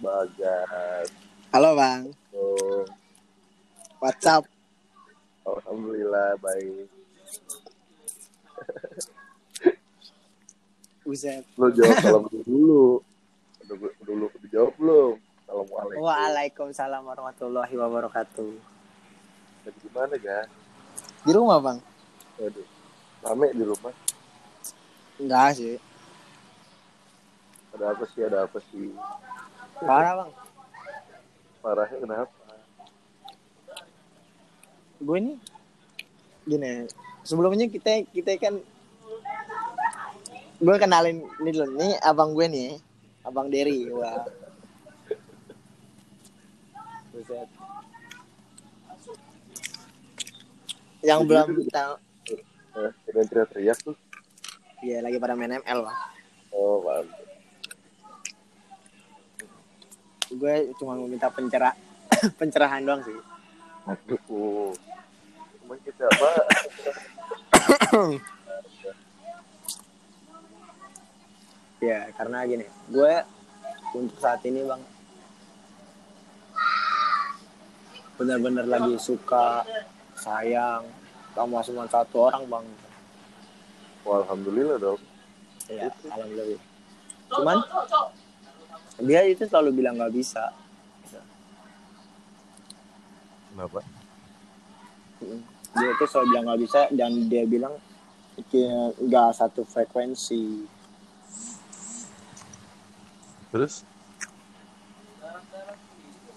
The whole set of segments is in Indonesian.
Bagas. Halo bang, Oh, WhatsApp. alhamdulillah baik. Buset. Lo jawab salam dulu. Udah, udah lu dijawab belum? Assalamualaikum. Waalaikumsalam warahmatullahi wabarakatuh. Lagi di mana, ga? Di rumah bang? Waduh. Rame di rumah. Enggak sih. Ada apa sih? Ada apa sih? Parah bang. Parahnya kenapa? Gue ini gini. Sebelumnya kita kita kan gue kenalin ini dulu nih abang gue nih, abang Derry. Wah. Buset. Yang belum tahu, Eh, teriak-teriak tuh. ya lagi pada main ML bang. Oh, mantap. Gue cuma mau minta pencerah pencerahan doang sih. Aduh. Cuman kita apa? Ya, karena gini, gue untuk saat ini bang benar-benar lagi suka sayang sama cuma satu orang bang. Wah, alhamdulillah dong. Ya, alhamdulillah. Cuman dia itu selalu bilang nggak bisa. Kenapa? Dia itu selalu bilang nggak bisa dan dia bilang nggak satu frekuensi. Terus?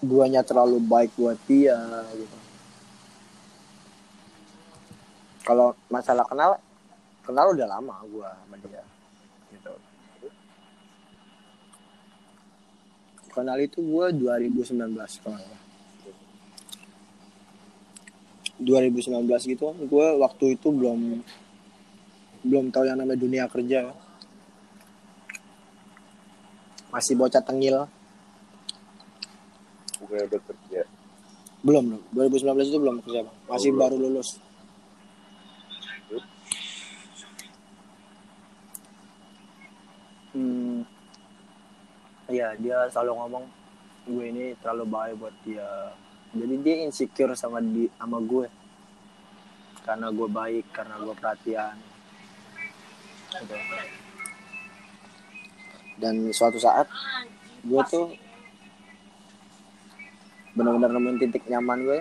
Guanya terlalu baik buat dia gitu. Kalau masalah kenal, kenal udah lama gua sama dia. Gitu. Kenal itu gua 2019 kalau nggak salah. 2019 gitu gue waktu itu belum belum tahu yang namanya dunia kerja. Masih bocah tengil. Bukan udah kerja. belum belum. 2019 itu belum kerja Bang. masih Oh, baru lulus. Hmm Iya dia selalu ngomong gue ini terlalu baik buat dia. Jadi dia insecure sama di sama gue. Karena gue baik karena gue perhatian. Gitu. dan suatu saat gue tuh benar-benar nemuin titik nyaman gue.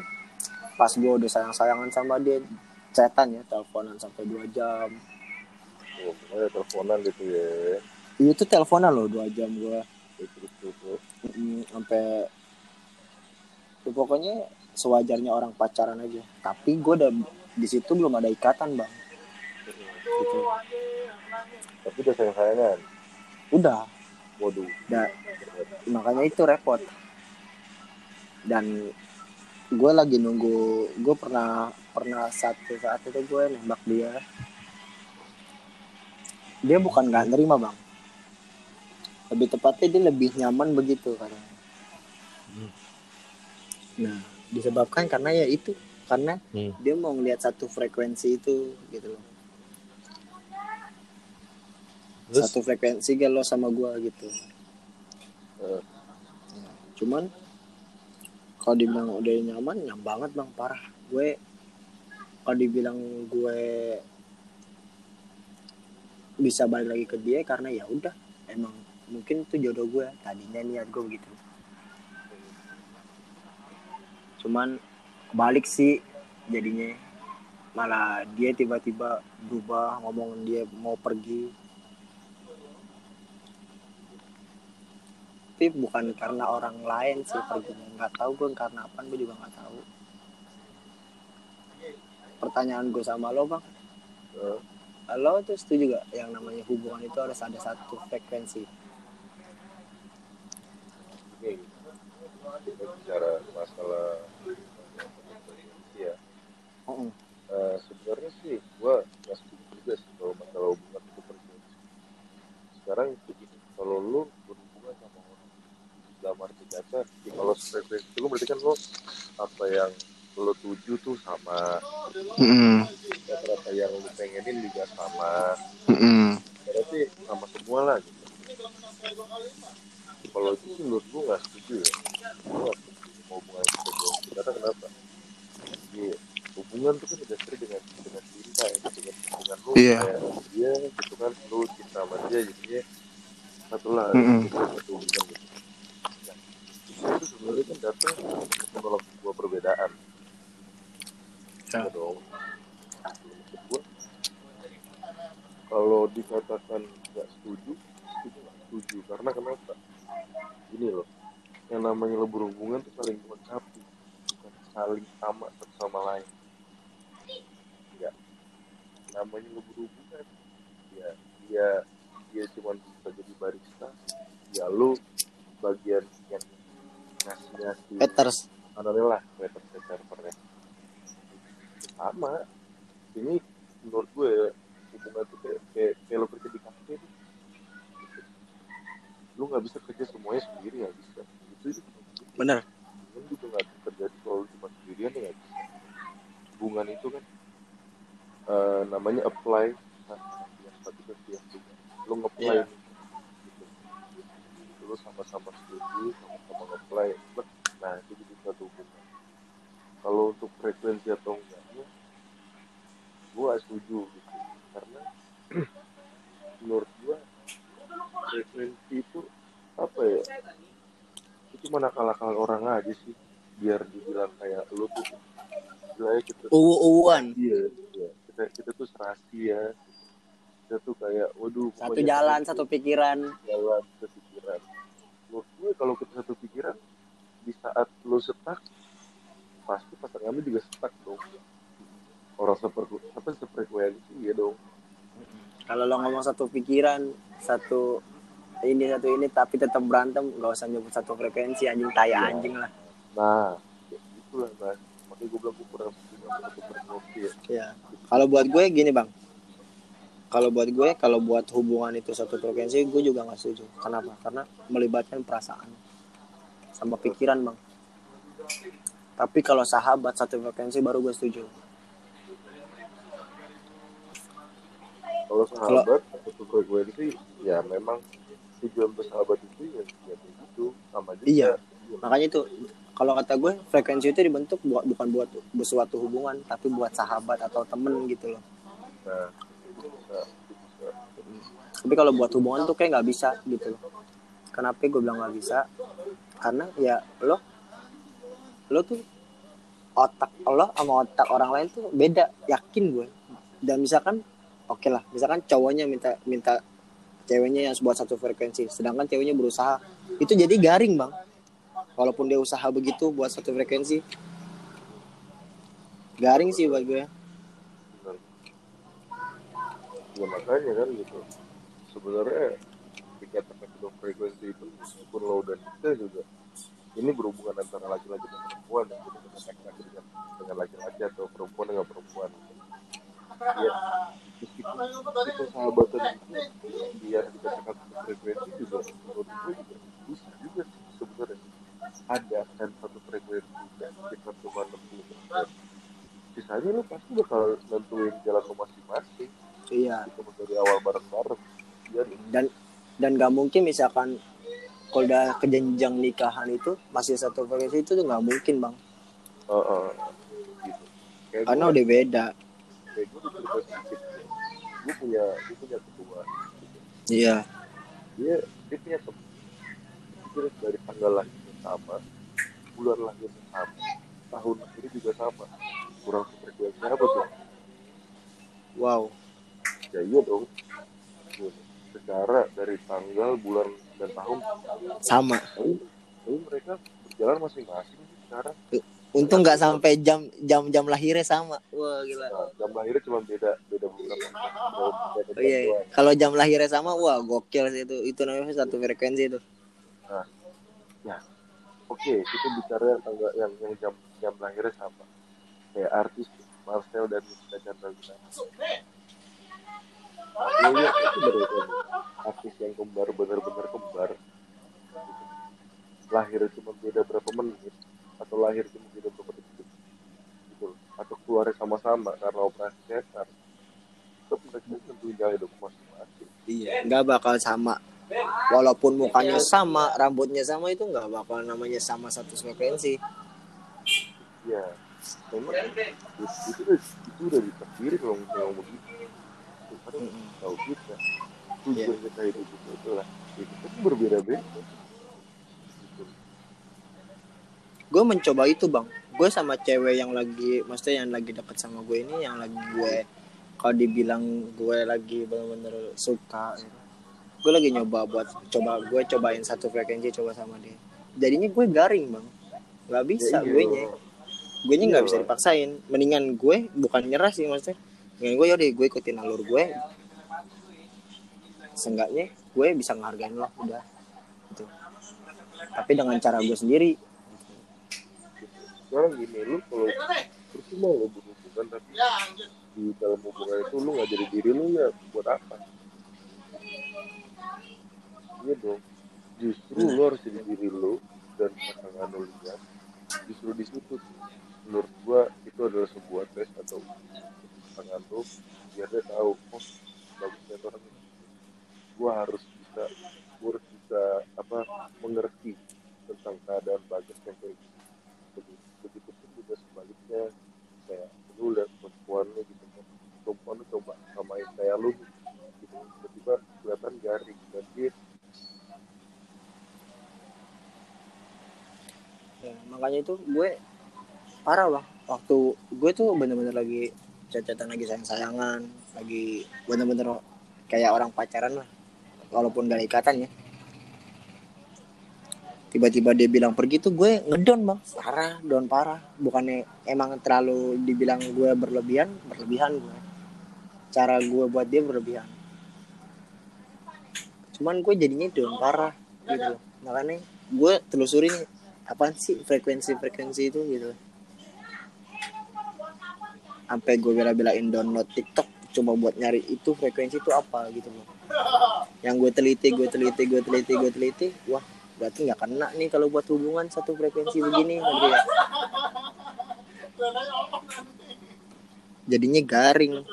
Pas gue udah sayang-sayangan sama dia chatan ya teleponan sampai dua jam. Oh, pokoknya teleponan gitu ya. itu tuh teleponan loh dua jam gue Mm, sampai ya pokoknya sewajarnya orang pacaran aja. Tapi gue udah di situ belum ada ikatan bang. Gitu. Tapi udah sayang-sayangan. udah. Waduh. da- makanya itu repot. Dan gue lagi nunggu gue pernah pernah satu saat itu gue nembak dia. Dia bukan nggak nerima bang lebih tepatnya dia lebih nyaman begitu katanya Hmm. nah disebabkan karena ya itu karena Hmm. dia mau ngelihat satu frekuensi itu gitu loh Terus? satu frekuensi gak lo sama gue gitu Eh, cuman kalau dibilang udah nyaman nyam banget bang parah gue kalau dibilang gue bisa balik lagi ke dia karena ya udah emang mungkin itu jodoh gue tadinya niat gue begitu. Cuman balik sih jadinya. Malah dia tiba-tiba berubah ngomong dia mau pergi. Tapi bukan karena orang lain sih perginya. Nggak tahu gue karena apa gue juga nggak tahu. Pertanyaan gue sama lo bang? Eh, lo tuh setuju gak yang namanya hubungan itu harus ada satu frekuensi kita bicara masalah ya sebenarnya sih gue nggak setuju juga sih kalau masalah hubungan itu frekuensi sekarang begini kalau lu berhubungan sama orang dalam arti kata ya kalau frekuensi lu berarti kan lu apa yang lu tuju tuh sama rata-rata yang lu pengenin juga sama. Berarti sama semua lah gitu kalau kalau itu sih menurut gue nggak setuju ya. Gue nggak setuju hubungan frekuensi karena kenapa? Iya, hubungan tuh kan didasari dengan dengan cinta ya dengan dengan lu Iya. kayak dia gitu kan lu cinta sama dia jadinya satu lah itu satu hubungan gitu. Nah, itu sebenarnya kan datang untuk menolak sebuah perbedaan. Ya. ya dong. Kalau dikatakan nggak setuju itu nggak setuju. Karena kenapa ini loh yang namanya lo berhubungan tuh saling melengkapi bukan saling sama satu sama lain. Enggak namanya lo berhubungan ya dia dia cuma bisa jadi barista. Ya lo bagian yang ngasih ngasih Peters aneh lah waiter server ya sama. Ini menurut gue hubungan tuh kayak, kayak, kayak lo kerja di kafe. tuh. Lu nggak bisa kerja semuanya sendiri nggak bisa. Itu itu bener. Hubungan juga nggak bisa terjadi kalau cuma sendirian ya hubungan itu kan eh, namanya apply nah, yang satu ke yang juga lu nge-apply Iya. gitu. lu sama-sama setuju sama-sama nge-apply. But, nah itu jadi satu hubungan. Kalau untuk frekuensi atau enggaknya gua setuju gitu. Karena menurut gua frekuensi itu apa ya? Itu cuma nakal-nakal orang aja sih biar dibilang kayak lu tuh gila ya kita uwu-uwuan. Iya iya. kita kita tuh serasi ya. Kita tuh kayak waduh satu jalan kita satu pikiran. jalan satu pikiran. Menurut gue kalau kita satu pikiran di saat lu setak pasti pasangan lu juga setak dong. Orang seperti apa sefrekuensi ya dong. Kalau lo ngomong satu pikiran satu ini satu ini tapi tetap berantem. Nggak usah nyebut satu frekuensi anjing tai Iya. anjing lah. Nah itulah mas makanya gue bilang gue kurang ya. Ya kalau buat gue gini bang. Kalau buat gue kalau buat hubungan itu satu frekuensi gue juga nggak setuju. Kenapa? Karena melibatkan perasaan sama pikiran bang. Tapi kalau sahabat satu frekuensi baru gue setuju. Kalau sahabat satu frekuensi ya memang tujuan bersahabat itu ya, ya kayak gitu sama juga Iya. makanya itu kalau kata gue frekuensi itu dibentuk buat bukan buat suatu hubungan tapi buat sahabat atau temen gitu loh. Nah itu bisa itu bisa tapi kalau buat hubungan tuh kayak nggak bisa gitu loh. Kenapa gue bilang nggak bisa? Karena ya lo lo tuh otak lo sama otak orang lain tuh beda yakin gue. Dan misalkan oke lah misalkan cowoknya minta minta ceweknya yang buat satu frekuensi. Sedangkan ceweknya berusaha. Itu jadi garing bang. Walaupun dia usaha begitu buat satu frekuensi. Garing sih buat gue. Ya makanya kan gitu. Sebenarnya dikatakan kedua frekuensi itu meskipun lo udah nikah juga ini berhubungan antara laki-laki dan perempuan gitu dengan laki-laki dengan, laki-laki atau perempuan dengan perempuan ya meskipun meskipun sahabatan itu biar dikatakan satu frekuensi juga menurut gue juga bisa juga sih sebenarnya. Ada kan satu frekuensi dan sekitar cuma 60 persen. Sisanya lu pasti bakal nentuin jalan lu masing-masing. Iya. Kita dari awal bareng-bareng. Iya nih dan dan gak mungkin misalkan kalau udah kejenjang nikahan itu masih satu frekuensi itu tuh nggak mungkin bang. Heeh. gitu. Kayak karena gue udah beda kayak gue cerita sedikit gue punya gue punya ketua. Iya. Dia dia punya dia dari tanggal lahirnya sama bulan lahirnya sama tahun lahirnya juga sama. Kurang frekuensi apa tuh? Wow. Ya iya dong. Secara dari tanggal bulan dan tahun. Sama. Tapi, tapi mereka berjalan masing-masing sekarang untung nggak sampai jam jam jam lahirnya sama. Wah gila. Nah, jam lahirnya cuma beda beda beberapa oh, iya, iya. kalau jam lahirnya sama wah gokil sih itu. Itu namanya satu frekuensi itu. Oke itu bicara yang tanggal yang yang jam jam lahirnya sama. Kayak artis Marcel dan Mista Chandra lihat itu nih, artis yang kembar benar-benar kembar. Lahirnya cuma beda berapa menit atau lahir beda berapa detik gitu. Loh. atau keluarnya sama-sama karena operasi cesar. Tetap mereka tentuin jalan hidup masing-masing. Iya nggak bakal sama. Walaupun mukanya sama rambutnya sama itu nggak bakal namanya sama satu frekuensi. Ya memang itu itu udah itu udah ditakdirin kalau misalnya ngomong begitu kan Mm-mm. tahu kita. Tujuan kita hidup itu kita kan berbeda-beda gitu. Gue mencoba itu bang. Gue sama cewek yang lagi maksudnya yang lagi deket sama gue ini yang lagi gue kalau dibilang gue lagi bener-bener suka gitu. gue lagi nyoba buat coba gue cobain satu frekuensi coba sama dia. Jadinya gue garing bang. Nggak bisa Ya, gue nya gue nya nggak Iya, bisa dipaksain. Mendingan gue bukan nyerah sih maksudnya. Mendingan gue yaudah gue ikutin alur gue seenggaknya gue bisa ngehargain lo udah. Gitu. Tapi dengan cara gue sendiri sekarang gini lu kalau percuma lo berhubungan tapi di dalam hubungan itu lu nggak jadi diri lu ya buat apa? Iya dong. Justru lu harus jadi diri lu dan pasangan lu lihat justru di situ menurut gua itu adalah sebuah tes atau pasangan lu biar dia tahu oh bagusnya orang ini. Gua harus bisa gua harus bisa apa mengerti tentang keadaan bagus yang kayak gitu begitu pun juga sebaliknya kayak lu lihat perempuan lu gitu kan perempuan lu coba samain kayak lu gitu tiba-tiba kelihatan garing dan dia Ya, makanya itu gue parah bang. Waktu gue tuh bener-bener lagi cecetan lagi sayang-sayangan, lagi bener-bener kayak orang pacaran lah, walaupun gak ikatan ya. Tiba-tiba dia bilang pergi tuh gue ngedon bang, parah, down parah. Bukannya emang terlalu dibilang gue berlebihan, berlebihan gue. Cara gue buat dia berlebihan. Cuman gue jadinya down parah gitu. Makanya gue telusurin apaan sih frekuensi-frekuensi itu gitu sampai gue bela-belain download TikTok coba buat nyari itu frekuensi itu apa gitu loh yang gue teliti gue teliti gue teliti gue teliti wah berarti nggak kena nih kalau buat hubungan satu frekuensi begini gitu ya jadinya garing.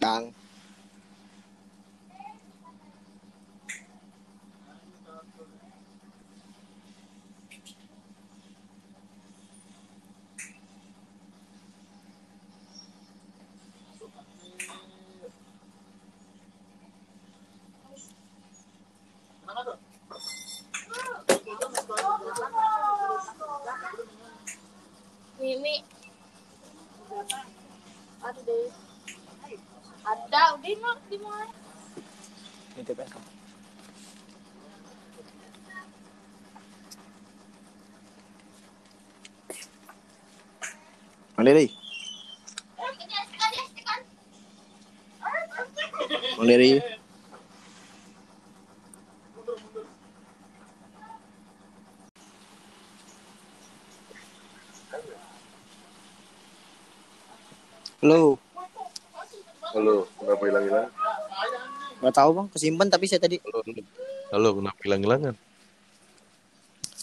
Bang Mimi. Ada deh. Ada, udah nggak di mana? itu kan Mana deh? Halo, halo kenapa hilang-hilang nggak tahu bang, kesimpan tapi saya tadi. Halo halo. Halo kenapa hilang-hilangan?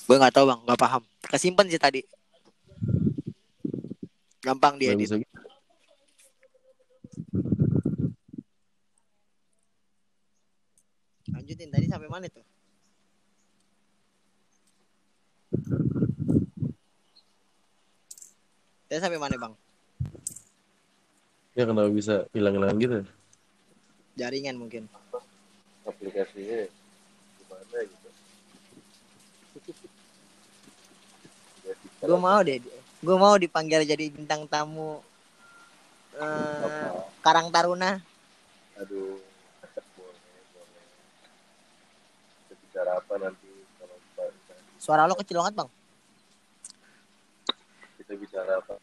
Gue nggak tahu bang, nggak paham. Kesimpan sih tadi. Gampang dia edit. Lanjutin tadi sampai mana tuh? Tadi sampai mana bang? Ya kenapa bisa hilang-hilangan gitu? Jaringan mungkin. aplikasinya gimana gitu Gue mau deh. Gue mau dipanggil jadi bintang tamu. eh? Karang Taruna. aduh boleh boleh kita bicara apa nanti kalau kita Suara lo kecil banget bang. kita bicara apa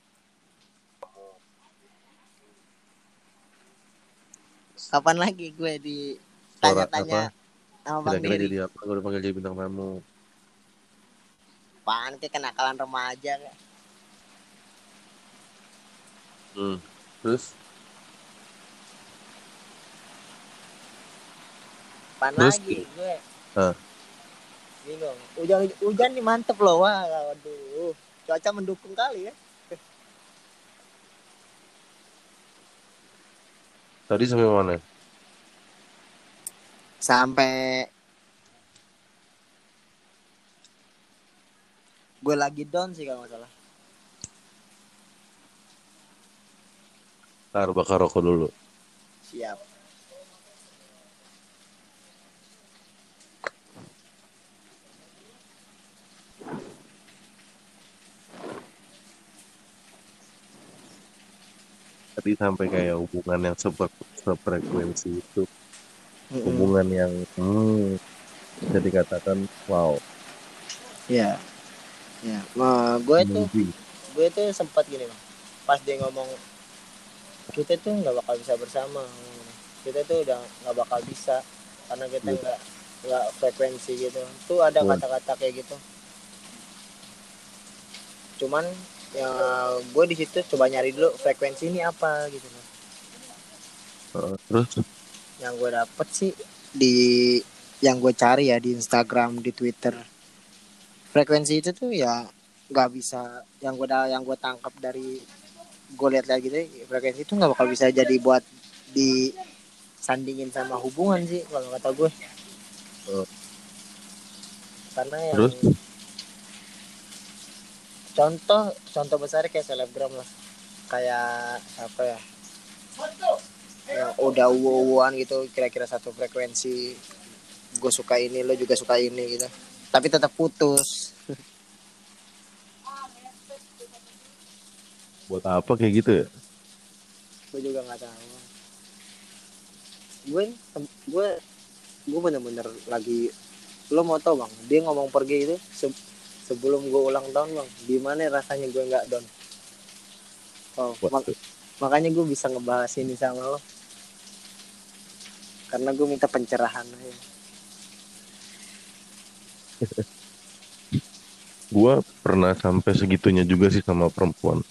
Kapan lagi gue di Suara tanya-tanya sama bang Kira-kira jadi apa? Gue udah panggil jadi bintang tamu. Apaan kayak kenakalan remaja kayak. Hmm. Terus? Apaan Terus lagi gue? Hah? bingung hujan hujan nih mantep loh wah waduh cuaca mendukung kali ya Tadi sampai mana? sampai gue lagi down sih kalau nggak salah Ntar bakar rokok dulu. siap Tadi sampai kayak hubungan yang seper, sefrekuensi itu. Mm-mm. Hubungan yang hmm, bisa dikatakan wow. Iya. Ya, nah, gue itu gue itu sempat gini bang. Pas dia ngomong kita tuh nggak bakal bisa bersama. Kita tuh udah nggak bakal bisa karena kita Iya. nggak nggak frekuensi gitu. Tuh ada Iya. kata-kata kayak gitu. Cuman ya gue di situ coba nyari dulu frekuensi ini apa gitu loh. Uh, terus Yang gue dapet sih di yang gue cari ya di Instagram, di Twitter. Frekuensi itu tuh ya nggak bisa yang gue yang gue tangkap dari gue lihat-lihat gitu frekuensi itu nggak bakal bisa jadi buat disandingin sama hubungan sih kalau kata gue Oh. karena yang Terus? contoh contoh besar kayak selebgram lah. Kayak apa ya? Yang udah uwu-uwuan gitu kira-kira satu frekuensi gue suka ini lo juga suka ini gitu. Tapi tetap putus buat apa kayak gitu ya? gue juga nggak tahu. Gue gue gue bener-bener lagi lo mau tau bang dia ngomong pergi itu se- sebelum gue ulang tahun bang gimana rasanya gue nggak down? Oh mak- makanya gue bisa ngebahas ini sama lo. Karena gue minta pencerahan aja. Gua pernah sampai segitunya juga sih sama perempuan.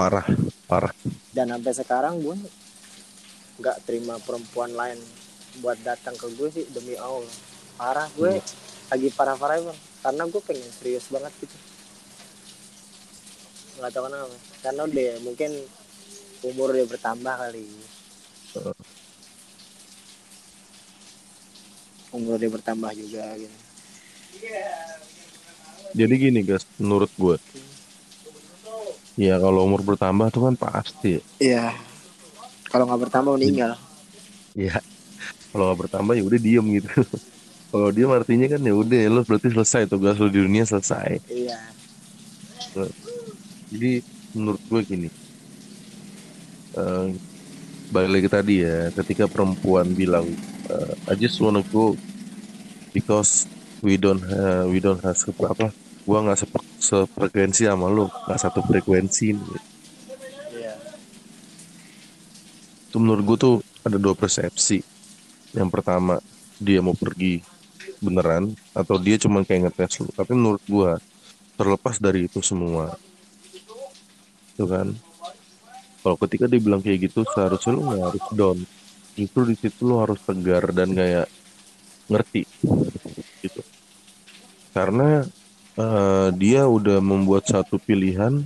Parah, parah. dan sampai sekarang gue nggak terima perempuan lain buat datang ke gue sih demi allah. Parah gue lagi parah parah bang karena gue pengen serius banget gitu. Nggak tahu kenapa. Karena udah mungkin umur dia bertambah kali. Umur dia bertambah juga gitu. Jadi gini guys, menurut gue. Ya kalau umur bertambah tuh kan pasti. iya kalau nggak bertambah meninggal Ya kalau nggak bertambah ya udah diem gitu. kalau diem artinya kan ya udah lo berarti selesai tugas lo di dunia selesai. iya Jadi menurut gue gini. eh, balik lagi tadi ya, ketika perempuan bilang eh, I just wanna go because we don't ha- we don't have apa gua nggak sepe- sefrekuensi sama lo nggak satu frekuensi. Iya. Itu menurut gue tuh ada dua persepsi. Yang pertama dia mau pergi beneran atau dia cuma kayak ngetes lu. Tapi menurut gua terlepas dari itu semua itu kan kalau ketika dia bilang kayak gitu seharusnya lu nggak harus down. Justru di situ lu harus tegar dan kayak ngerti gitu. Karena eh, dia udah membuat satu pilihan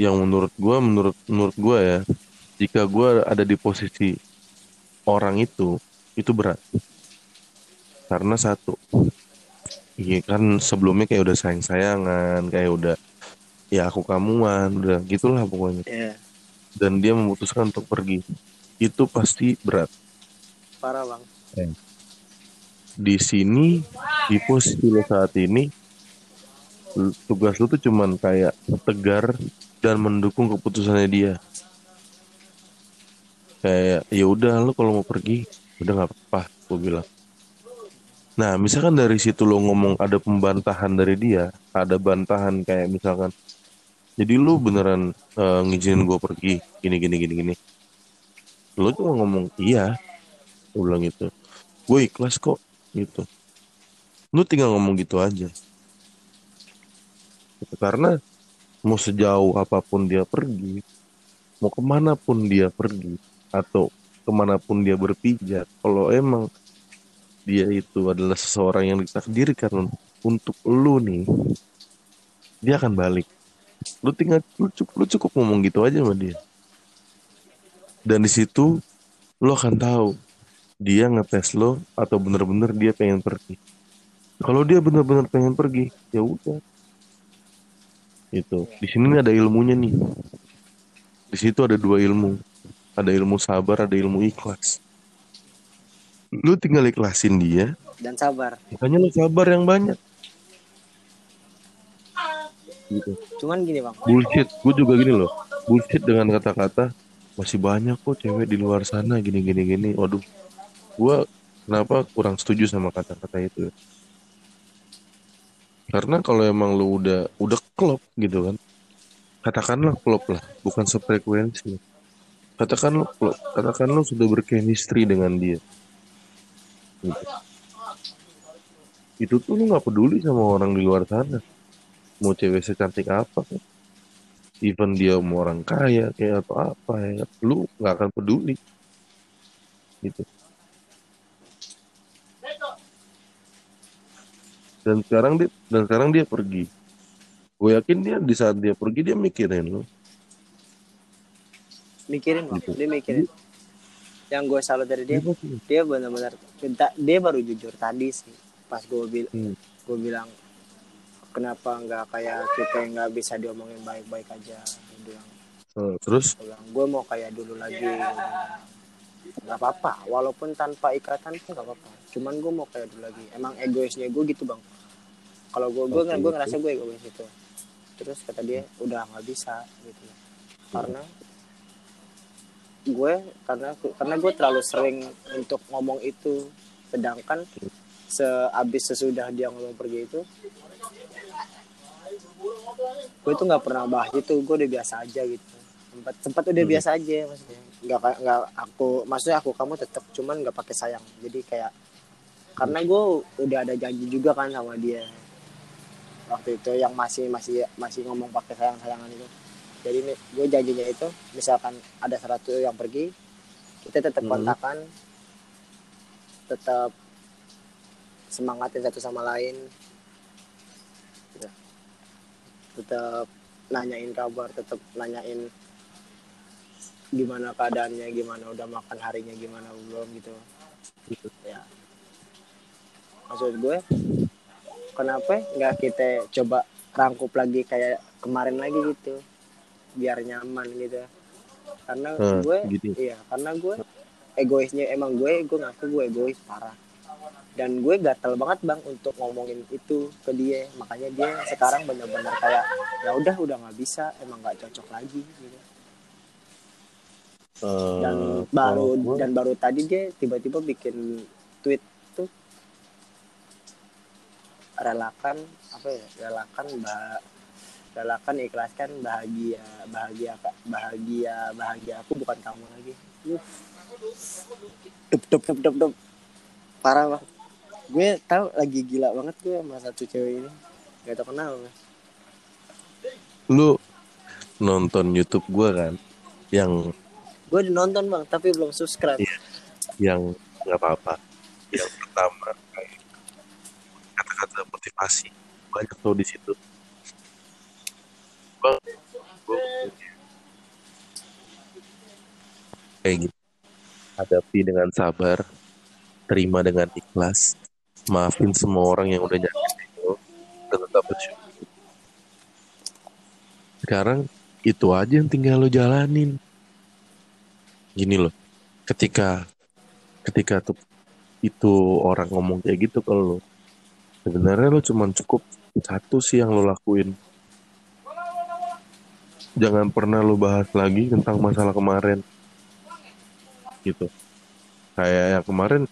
yang menurut gua menurut menurut gua ya jika gua ada di posisi orang itu itu berat. Karena satu iya kan sebelumnya kayak udah sayang sayangan kayak udah ya aku kamuan udah gitulah pokoknya. Iya. Dan dia memutuskan untuk pergi. Itu pasti berat. Parah bang. Di sini di posisi lo saat ini tugas lu tuh cuman kayak tegar dan mendukung keputusannya dia. Kayak ya udah lo kalau mau pergi udah nggak apa-apa gue bilang. Nah misalkan dari situ lo ngomong ada pembantahan dari dia ada bantahan kayak misalkan jadi lu beneran eh, ngizinin gue pergi gini gini gini gini. Lo tuh ngomong iya gue bilang gitu. Gue ikhlas kok gitu. Lu tinggal ngomong gitu aja karena mau sejauh apa pun dia pergi mau ke mana pun dia pergi atau ke mana pun dia berpijak kalau emang dia itu adalah seseorang yang ditakdirkan untuk lu nih dia akan balik. Lu tinggal lu cukup, lu cukup ngomong gitu aja sama dia. Dan di situ lu akan tahu dia ngetes lo atau bener-bener dia pengen pergi. Kalau dia bener-bener pengen pergi ya udah itu di sini ada ilmunya nih. Di situ ada dua ilmu. Ada ilmu sabar ada ilmu ikhlas. Lu tinggal ikhlasin dia. Dan sabar. Makanya lu sabar yang banyak. Gitu. Cuman gini bang. Bullshit. Gue juga gini loh. Bullshit dengan kata-kata masih banyak kok cewek di luar sana gini gini gini. Waduh. Gue kenapa kurang setuju sama kata-kata itu karena kalau emang lu udah udah klop gitu kan katakanlah klop lah bukan sefrekuensi. Katakan lu klop katakan lu sudah berchemistry dengan dia. Gitu. itu tuh lu nggak peduli sama orang di luar sana. Mau cewek secantik apa kan? Even dia mau orang kaya kayak atau apa ya lu nggak akan peduli. Gitu dan sekarang dia dan sekarang dia pergi. Gue yakin dia di saat dia pergi dia mikirin lo mikirin Gitu. dia mikirin. Yang gue salut dari dia Dia dia benar-benar dia baru jujur tadi sih. Pas gue bil Hmm. gue bilang kenapa nggak kayak kita yang nggak bisa diomongin baik-baik aja? Dia bilang. Eh, terus? Gue bilang gue mau kayak dulu lagi. bilang, nggak apa-apa. Walaupun tanpa ikatan pun nggak apa-apa. Cuman gue mau kayak dulu lagi. Emang egoisnya gue gitu bang. Kalau gue gue gue oke. ngerasa gue egois itu terus kata dia udah nggak bisa gitu. Karena gue karena karena gue terlalu sering untuk ngomong itu. Sedangkan sehabis sesudah dia ngomong pergi itu gue tuh nggak pernah bahas itu. Gue udah biasa aja gitu sempat sempat udah Hmm. biasa aja maksudnya. Nggak nggak aku maksudnya aku kamu tetap cuman nggak pakai sayang. Jadi kayak karena gue udah ada janji juga kan sama dia. Waktu itu yang masih masih masih ngomong pakai sayang sayangan itu. Jadi gue janjinya itu misalkan ada satu yang pergi kita tetap Hmm. kontakan tetap semangatin satu sama lain. Tetap nanyain kabar tetap nanyain gimana keadaannya gimana udah makan harinya gimana belum gitu. Ya. Maksud gue kenapa nggak kita coba rangkup lagi kayak kemarin lagi gitu biar nyaman gitu. Karena Hmm, gue gitu. iya karena gue egoisnya emang gue gue ngaku gue egois parah. Dan gue gatel banget bang untuk ngomongin itu ke dia. Makanya dia sekarang benar-benar kayak ya udah udah nggak bisa emang nggak cocok lagi gitu eh, dan kalau baru gua- dan baru tadi dia tiba-tiba bikin tweet tuh. Relakan apa ya? Relakan bah relakan ikhlaskan bahagia bahagia bahagia bahagia aku bukan kamu lagi. Uh. dup dup dup dup dup. Parah banget. Gue tahu lagi gila banget gue sama satu cewek ini. Gak tau kenal Mas. lu nonton YouTube gua kan? Yang gue udah nonton bang tapi belum subscribe. Iya. yang nggak apa-apa. Yang pertama kata-kata motivasi. Banyak tuh di situ. Gua, gua kayak gitu. Hadapi dengan sabar. Terima dengan ikhlas. Maafin semua orang yang udah nyakitin lo dan tetap bersyukur. Sekarang itu aja yang tinggal lo jalanin gini loh ketika ketika tuh itu orang ngomong kayak gitu ke lo sebenarnya lo cuman cukup satu sih yang lo lakuin. Jangan pernah lo bahas lagi tentang masalah kemarin. Gitu. Kayak yang kemarin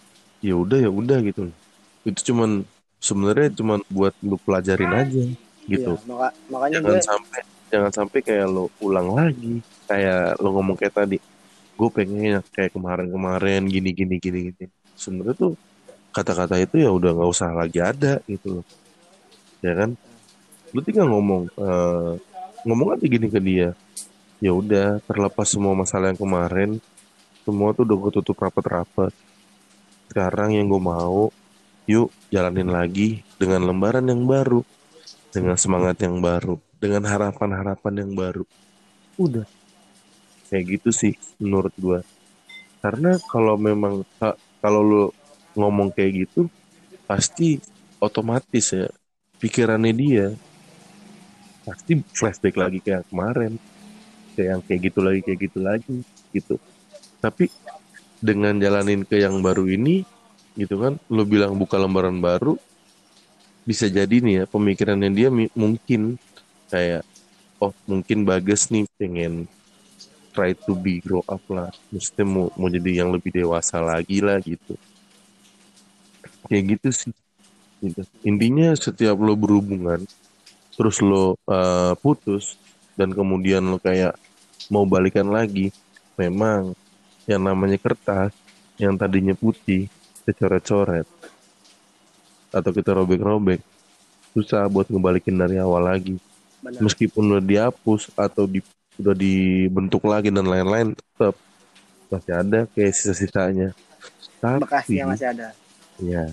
ya udah ya udah gitu. Itu cuman sebenarnya cuman buat lo pelajarin aja gitu. Iya, maka, makanya jangan gue sampai jangan sampai kayak lo ulang lagi kayak lo ngomong kayak tadi gue pengen kayak kemarin-kemarin gini gini gini gini. Sebenarnya tuh kata-kata itu ya udah nggak usah lagi ada gitu loh. Ya kan? Lu tinggal ngomong eh, ngomong aja gini ke dia. Ya udah terlepas semua masalah yang kemarin semua tuh udah gue tutup rapat-rapat. Sekarang yang gue mau yuk jalanin lagi dengan lembaran yang baru dengan semangat yang baru dengan harapan-harapan yang baru. Udah kayak gitu sih menurut gue karena kalau memang ka- kalau lu ngomong kayak gitu pasti otomatis ya pikirannya dia pasti flashback lagi kayak kemarin. Kayak yang kayak gitu lagi kayak gitu lagi gitu. Tapi dengan jalanin ke yang baru ini gitu kan lu bilang buka lembaran baru bisa jadi nih ya pemikirannya dia mungkin kayak oh mungkin bagus nih pengen try to be grow up lah. Mesti mau mau jadi yang lebih dewasa lagi lah gitu. Kayak gitu sih. Gitu. intinya setiap lo berhubungan terus lo uh, putus dan kemudian lo kayak mau balikan lagi memang yang namanya kertas yang tadinya putih kecoret-coret atau kita robek-robek susah buat ngebalikin dari awal lagi. Benar. Meskipun udah dihapus atau di, udah dibentuk lagi dan lain-lain tetap masih ada kayak sisa-sisanya. Tapi bekasnya masih ada. Ya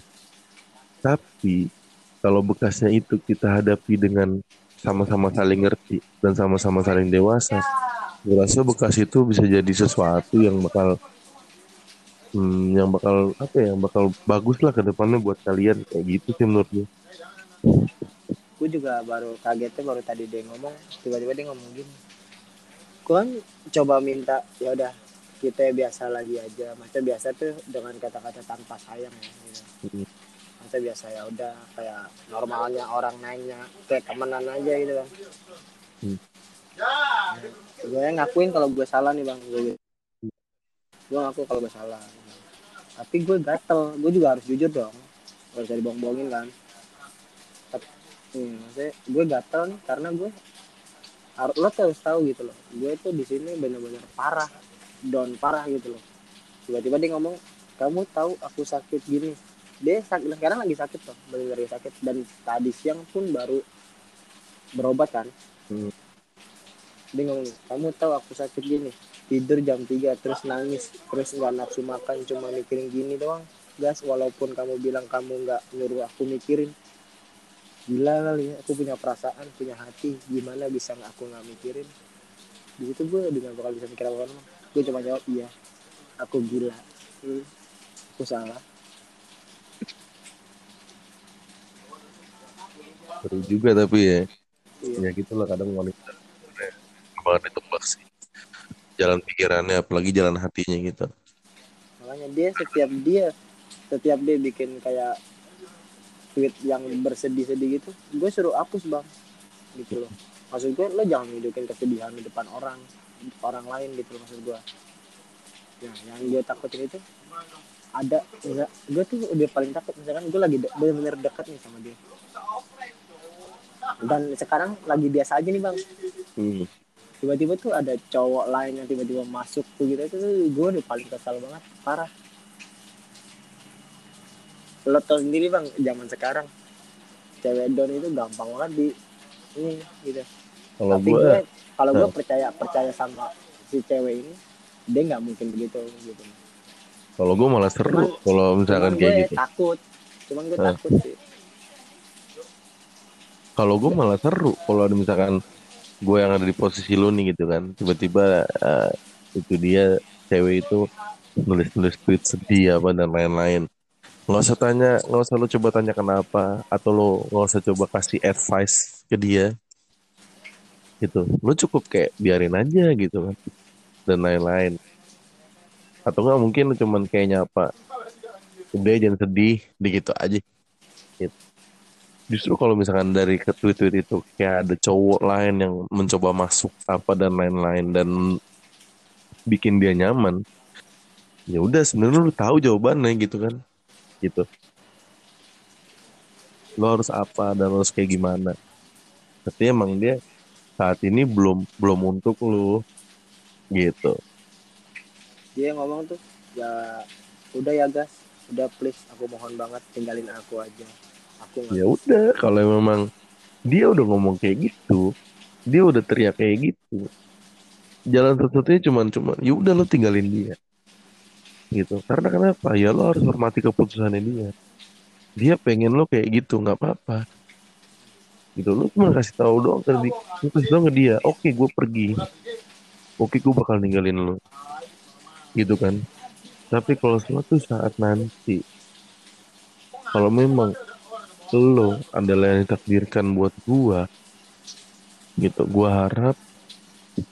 tapi kalau bekasnya itu kita hadapi dengan sama-sama saling ngerti dan sama-sama saling dewasa gue rasa bekas itu bisa jadi sesuatu yang bakal hmm, yang bakal apa ya yang bakal bagus lah ke depannya buat kalian kayak gitu sih menurut gue gue juga baru kagetnya baru tadi dia ngomong tiba-tiba dia ngomong gini kan coba minta ya udah kita biasa lagi aja. Macam biasa tuh dengan kata-kata tanpa sayang ya gitu. Hmm. Maksudnya biasa ya udah kayak normalnya orang nanya kayak temenan aja gitu kan. Hmm. gue ngakuin kalau gue salah nih bang. Gue gue ngaku kalau gue salah. Tapi gue gatel. Gue juga harus jujur dong. Gak bisa dibohong-bohongin kan. Tapi hmm, maksudnya gue gatel nih karena gue lo tuh harus tahu gitu loh. Gue tuh di sini bener-bener parah down parah gitu loh. Tiba-tiba dia ngomong kamu tahu aku sakit gini. Dia sakit sekarang lagi sakit loh bener-bener lagi sakit. Dan tadi siang pun baru berobat kan. Hmm. dia ngomong kamu tahu aku sakit gini. Tidur jam 3 terus nangis terus nggak nafsu makan cuma mikirin gini doang. Gas walaupun kamu bilang kamu nggak nyuruh aku mikirin gila kali ya. Aku punya perasaan punya hati gimana bisa nggak aku nggak mikirin. Di situ gue udah nggak bakal bisa mikir apa apa gue cuma jawab iya aku gila. Hmm, aku salah. Seru juga tapi ya. Iya. Ya gitu lah kadang wanita banget ditebak sih. Jalan pikirannya apalagi jalan hatinya gitu. Makanya dia setiap dia setiap dia bikin kayak tweet yang bersedih-sedih gitu gue suruh hapus bang. Gitu loh. Maksud gue lo jangan nunjukin kesedihan di depan orang orang lain gitu loh maksud gue. Ya yang gue takutin itu ada enggak gue tuh udah paling takut. Misalkan gue lagi de- bener-bener dekat nih sama dia. Dan sekarang lagi biasa aja nih bang. Hmm. tiba-tiba tuh ada cowok lain yang tiba-tiba masuk tuh gitu. Itu gue udah paling kesal banget parah lo tau sendiri bang zaman sekarang. Cewek don itu gampang banget di ini gitu. Kalau tapi gue kalau gue Nah. percaya percaya sama si cewek ini dia nggak mungkin begitu gitu. Kalau gue malah seru kalau misalkan cuman kayak gue gitu. takut cuman gue Nah. takut sih. Kalau gue malah seru kalau ada misalkan gue yang ada di posisi lu nih gitu kan. Tiba-tiba eh, itu dia cewek itu nulis-nulis tweet sedih apa dan lain-lain nggak usah tanya nggak usah lu coba tanya kenapa atau lu nggak usah coba kasih advice ke dia. Gitu. Lu cukup kayak biarin aja gitu kan dan lain-lain. Atau nggak mungkin lu cuman kayak nyapa udah jangan sedih begitu aja. Gitu. Justru kalau misalkan dari ke tweet-tweet itu kayak ada cowok lain yang mencoba masuk apa dan lain-lain dan bikin dia nyaman ya udah sebenarnya lu tahu jawabannya gitu kan gitu. Lo harus apa dan lo harus kayak gimana. Tapi emang dia saat ini belum belum untuk lu gitu. Dia ngomong tuh ya udah ya gas. Udah please aku mohon banget tinggalin aku aja. Aku ya udah kalau memang dia udah ngomong kayak gitu dia udah teriak kayak gitu jalan satu-satunya cuman cuman ya udah lo tinggalin dia gitu. Karena kenapa? Ya lo harus hormati keputusannya dia dia pengen lo kayak gitu nggak apa-apa. Gitu. Lo cuma kasih tahu doang ke dia lo kasih ke dia oke gue pergi. Oke gue bakal ninggalin lo. Gitu kan. Tapi kalau suatu saat nanti kalau memang lo adalah yang ditakdirkan buat gua gitu gua harap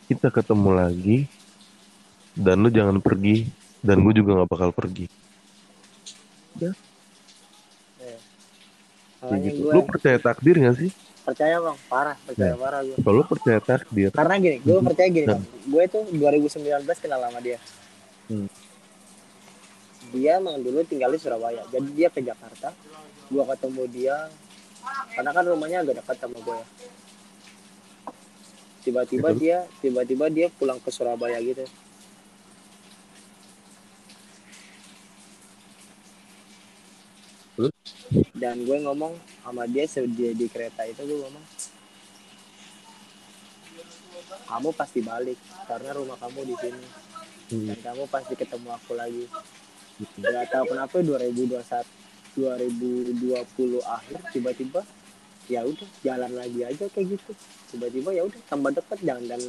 kita ketemu lagi dan lu jangan pergi dan gue juga nggak bakal pergi Ya. kayak Makanya gitu gue lu percaya takdir gak sih percaya bang, parah, percaya Ya. parah gue. kalau lu percaya takdir Karena gini, gue percaya gini Ya. bang. Gue tuh 2019 kenal sama dia. Hmm. Dia emang dulu tinggal di Surabaya. Jadi dia ke Jakarta. Gue ketemu dia. Karena kan rumahnya agak dekat sama gue ya. Tiba-tiba Gitu. dia, tiba-tiba dia pulang ke Surabaya gitu. Dan gue ngomong sama dia sedia di kereta itu gue ngomong kamu pasti balik karena rumah kamu di sini. Hmm. dan kamu pasti ketemu aku lagi. Nggak tahu kenapa 2021 2020 akhir tiba-tiba ya udah jalan lagi aja kayak gitu. Tiba-tiba ya udah tambah deket jangan dan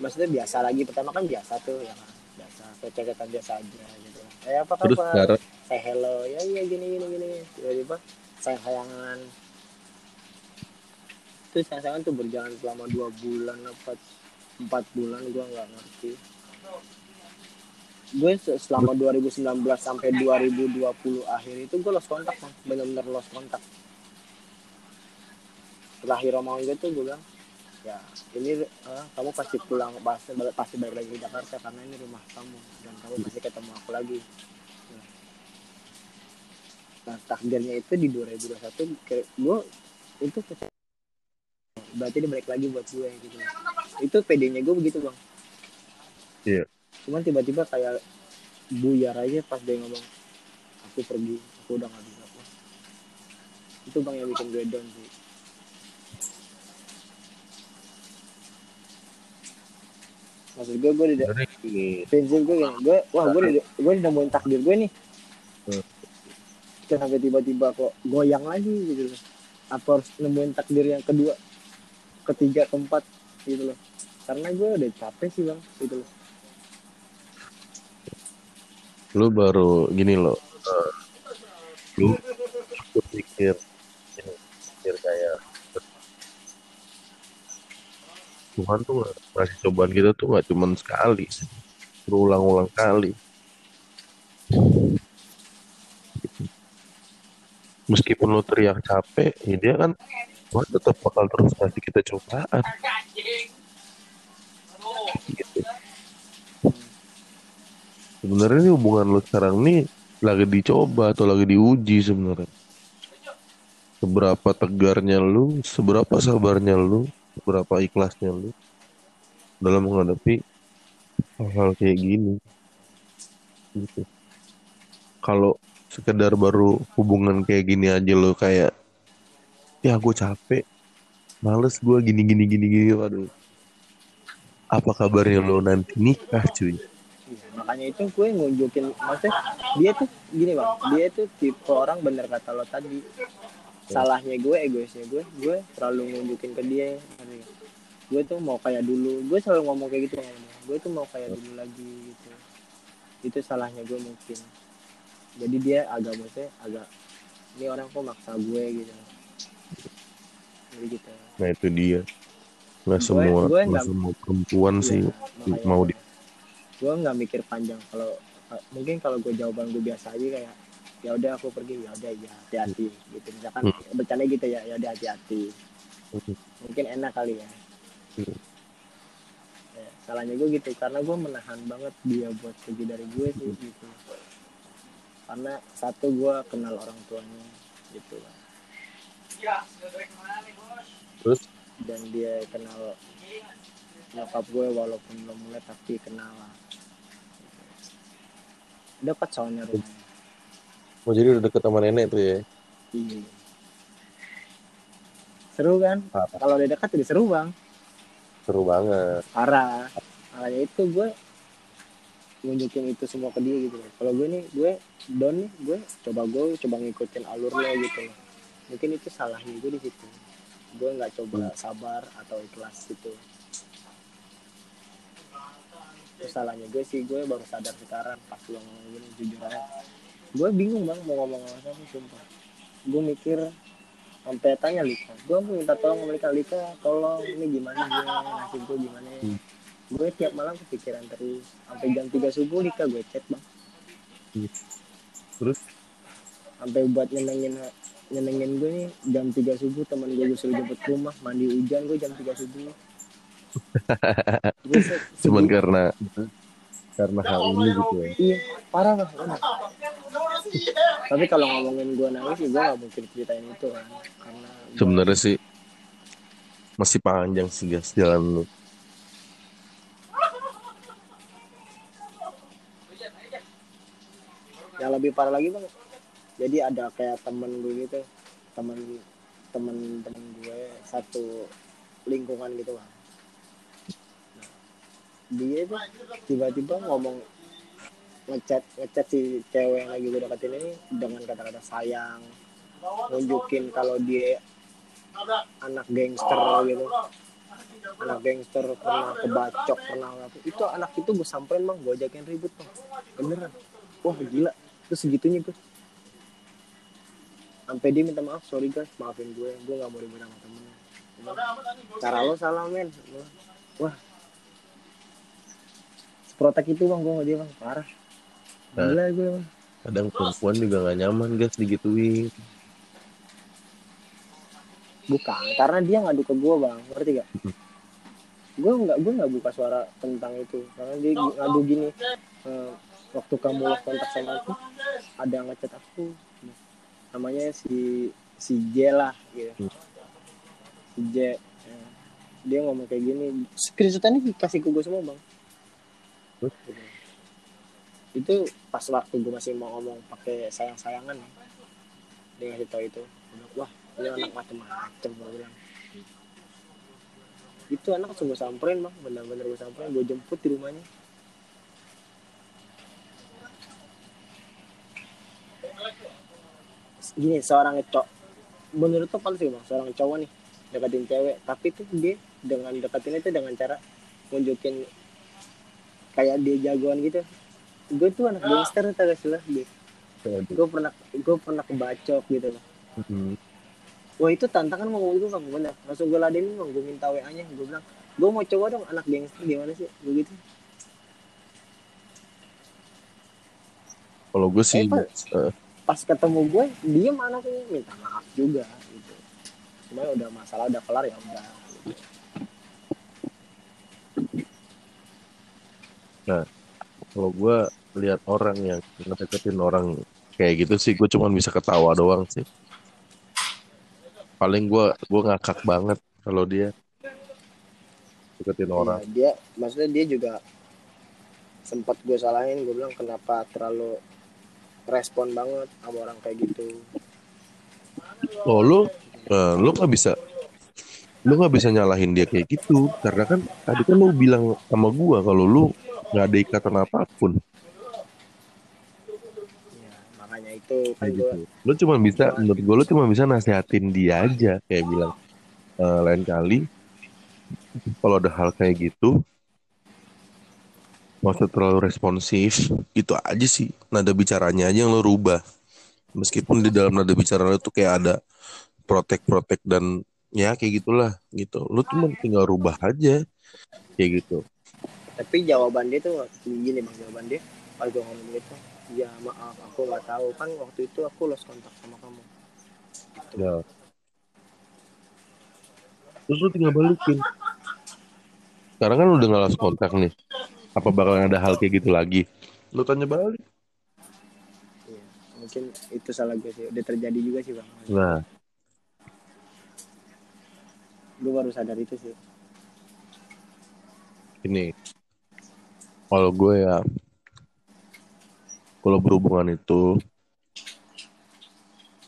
maksudnya biasa lagi. Pertama kan biasa tuh ya kan? Biasa kecekatan biasa aja gitu eh apa terus kabar? sekarang? Say hello. Ya iya gini gini gini. Tiba-tiba sayang sayangan terus sayang sayangan tuh berjalan selama dua bulan apa empat bulan gua nggak ngerti. Gue se- selama 2019 sampai 2020 akhir itu gue lost kontak bang. Bener-bener lost kontak. Terakhir omongan gue tuh gue bilang ya ini eh, kamu pasti pulang pasti balik pasti balik lagi ke Jakarta karena ini rumah kamu dan kamu pasti ketemu aku lagi. Nah takdirnya itu di 2021 kayak gue itu berarti dia balik lagi buat gue gitu. Itu PD-nya gue begitu bang. Iya. cuman tiba-tiba kayak buyar aja pas dia ngomong aku pergi aku udah gak bisa. Itu bang yang bikin gue down sih maksud gue gue udah prinsip gue gini gue wah gue udah gue udah nemuin takdir gue nih. Hmm. Sampai tiba-tiba kok goyang lagi gitu loh. Apa harus nemuin takdir yang kedua ketiga keempat gitu loh. Karena gue udah capek sih bang gitu loh. Lu baru gini loh. Eh, lu berpikir ini pikir kayak Tuhan tuh nggak- ngasih cobaan kita tuh nggak cuma sekali berulang-ulang kali. Meskipun lu teriak capek ya dia kan Tuhan tetap bakal terus kasih kita cobaan. Gitu. sebenarnya ini hubungan lu sekarang nih lagi dicoba atau lagi diuji sebenarnya? Seberapa tegarnya lu seberapa sabarnya lu seberapa ikhlasnya lu dalam menghadapi hal-hal kayak gini gitu. Kalau sekedar baru hubungan kayak gini aja lo kayak ya gue capek males gue gini gini gini gini waduh. Apa kabarnya lo nanti nikah cuy? Iya, makanya itu gue nunjukin maksudnya dia tuh gini bang. Dia tuh tipe orang bener kata lo tadi salahnya gue egoisnya gue gue terlalu nunjukin ke dia. Gue tuh mau kayak dulu gue selalu ngomong kayak gitu gue tuh mau kayak dulu lagi gitu. Itu salahnya gue mungkin. Jadi dia agak maksudnya agak ini orang kok maksa gue gitu. Jadi gitu. Nah itu dia. Nggak semua gue nggak- semua perempuan sih Iya, makanya mau di gue nggak mikir panjang. Kalau mungkin kalau gue jawaban gue biasa aja kayak ya udah aku pergi ya udah ya hati-hati gitu. Misalkan Hmm. bercanda gitu ya ya udah hati-hati. Hmm. mungkin enak kali ya. Hmm. Ya, salahnya gue gitu karena gue menahan banget dia buat pergi dari gue sih Hmm. gitu. Karena satu gue kenal orang tuanya gitu. Terus? Dan dia kenal nyokap gue walaupun belum mulai tapi kenal lah. Dekat soalnya rumahnya mau jadi udah deket sama nenek tuh ya Iya. Seru kan? Kalau udah dekat jadi seru bang. seru banget Parah. Makanya itu gue nunjukin itu semua ke dia gitu. Kalau gue nih, gue down nih, gue coba gue coba ngikutin alur lo gitu loh. Mungkin itu salahnya gue di situ. Gue nggak coba sabar atau ikhlas gitu. Itu salahnya gue sih, gue baru sadar sekarang pas lo ngomong gini jujur aja. Gue bingung bang mau ngomong apa sama sumpah. Gue mikir sampai tanya Lika, gue mau minta tolong sama Lika, Lika tolong ini gimana gue nasib gue gimana ya. Hmm. Gue tiap malam kepikiran terus sampai jam 3 subuh Lika gue chat bang. Terus sampai buat nyenengin nyenengin gue nih jam 3 subuh teman gue gue suruh jemput rumah mandi hujan gue jam 3 subuh cuman karena karena hal ini gitu ya. iya parah bener. Tapi kalau ngomongin gue nangis gue gak mungkin ceritain itu kan. Karena gua- Sebenarnya sih masih panjang sih guys jalan lu. yang lebih parah lagi bang. Jadi ada kayak temen gue gitu temen temen temen gue satu lingkungan gitu bang. Nah, dia itu tiba-tiba ngomong ngechat ngechat si cewek yang lagi gue deketin ini dengan kata-kata sayang nunjukin kalau dia anak gangster gitu. Anak gangster pernah kebacok pernah apa. Itu anak itu gue samperin bang. Gue ajakin ribut bang. Beneran. Wah gila. Terus segitunya gue sampai dia minta maaf sorry guys. Maafin gue. Gue nggak mau ribut sama temennya. Cara lo salah men. Wah. Seprotek itu bang gue dia bang. Parah gila gue bang Kadang perempuan juga gak nyaman guys digituin. bukan karena dia ngadu ke gue bang. Ngerti gak gue nggak gue nggak buka suara tentang itu. Karena dia ngadu gini eh, waktu kamu lost kontak sama aku ada yang ngechat aku. Namanya si si J lah gitu. Si J Eh, dia ngomong kayak gini. Screenshotannya dikasih ke gue semua bang? Gitu. Itu pas waktu gue masih mau ngomong pakai sayang sayangan dia ngasih tau itu. Bilang, wah ini anak macem-macem gue bilang. Itu anak gue samperin bang. Bener-bener gue samperin gue jemput di rumahnya. Gini seorang cowok menurut tuh paling sih bang? Seorang cowok nih deketin cewek tapi tuh dia dengan deketin itu dengan cara nunjukin kayak dia jagoan gitu gue tuh anak gangster tau gak sih lo Aduh. gue pernah gue pernah kebacok gitu loh Hmm. Wah itu tantangan ngomong itu bang bener Langsung gue ladenin bang Gue minta WA nya Gue bilang Gue mau coba dong anak gangster gimana sih Gue gitu Kalau gue sih Eh, Pak. eh, Pas ketemu gue Diem anaknya Minta maaf juga gitu Cuma udah masalah udah kelar ya udah gitu. Kalau gue lihat orang yang ngedeketin orang kayak gitu sih gue cuman bisa ketawa doang sih. Paling gue gue ngakak banget kalau dia deketin orang. Iya, Dia Maksudnya dia juga sempat gue salahin Gue bilang kenapa terlalu Respon banget sama orang kayak gitu. Oh lu eh, lu nggak bisa lu nggak bisa nyalahin dia kayak gitu. Karena kan tadi kan lu bilang sama gua kalau lu nggak ada ikatan apa pun. Ya, Makanya itu kan gue gitu. Lu cuma bisa menurut gua lu cuma bisa nasihatin dia aja kayak bilang "Eh, lain kali kalau ada hal kayak gitu usah terlalu responsif. Itu aja sih nada bicaranya aja yang lo rubah. Meskipun di dalam nada bicara lo tuh kayak ada protek-protek dan ya kayak gitulah gitu. Lu cuma tinggal rubah aja kayak gitu tapi jawaban dia tuh gini bang. Jawaban dia pas gue ngomong gitu ya maaf aku nggak tahu. Kan waktu itu aku lost kontak sama kamu. Gitu. ya. Terus lu tinggal balikin. Sekarang kan lu udah ngalas kontak nih. Apa bakalan ada hal kayak gitu lagi? Lu tanya balik. Iya, mungkin itu salah gue sih. Udah terjadi juga sih bang. Nah. Gue baru sadar itu sih. Ini kalau gue ya kalau berhubungan itu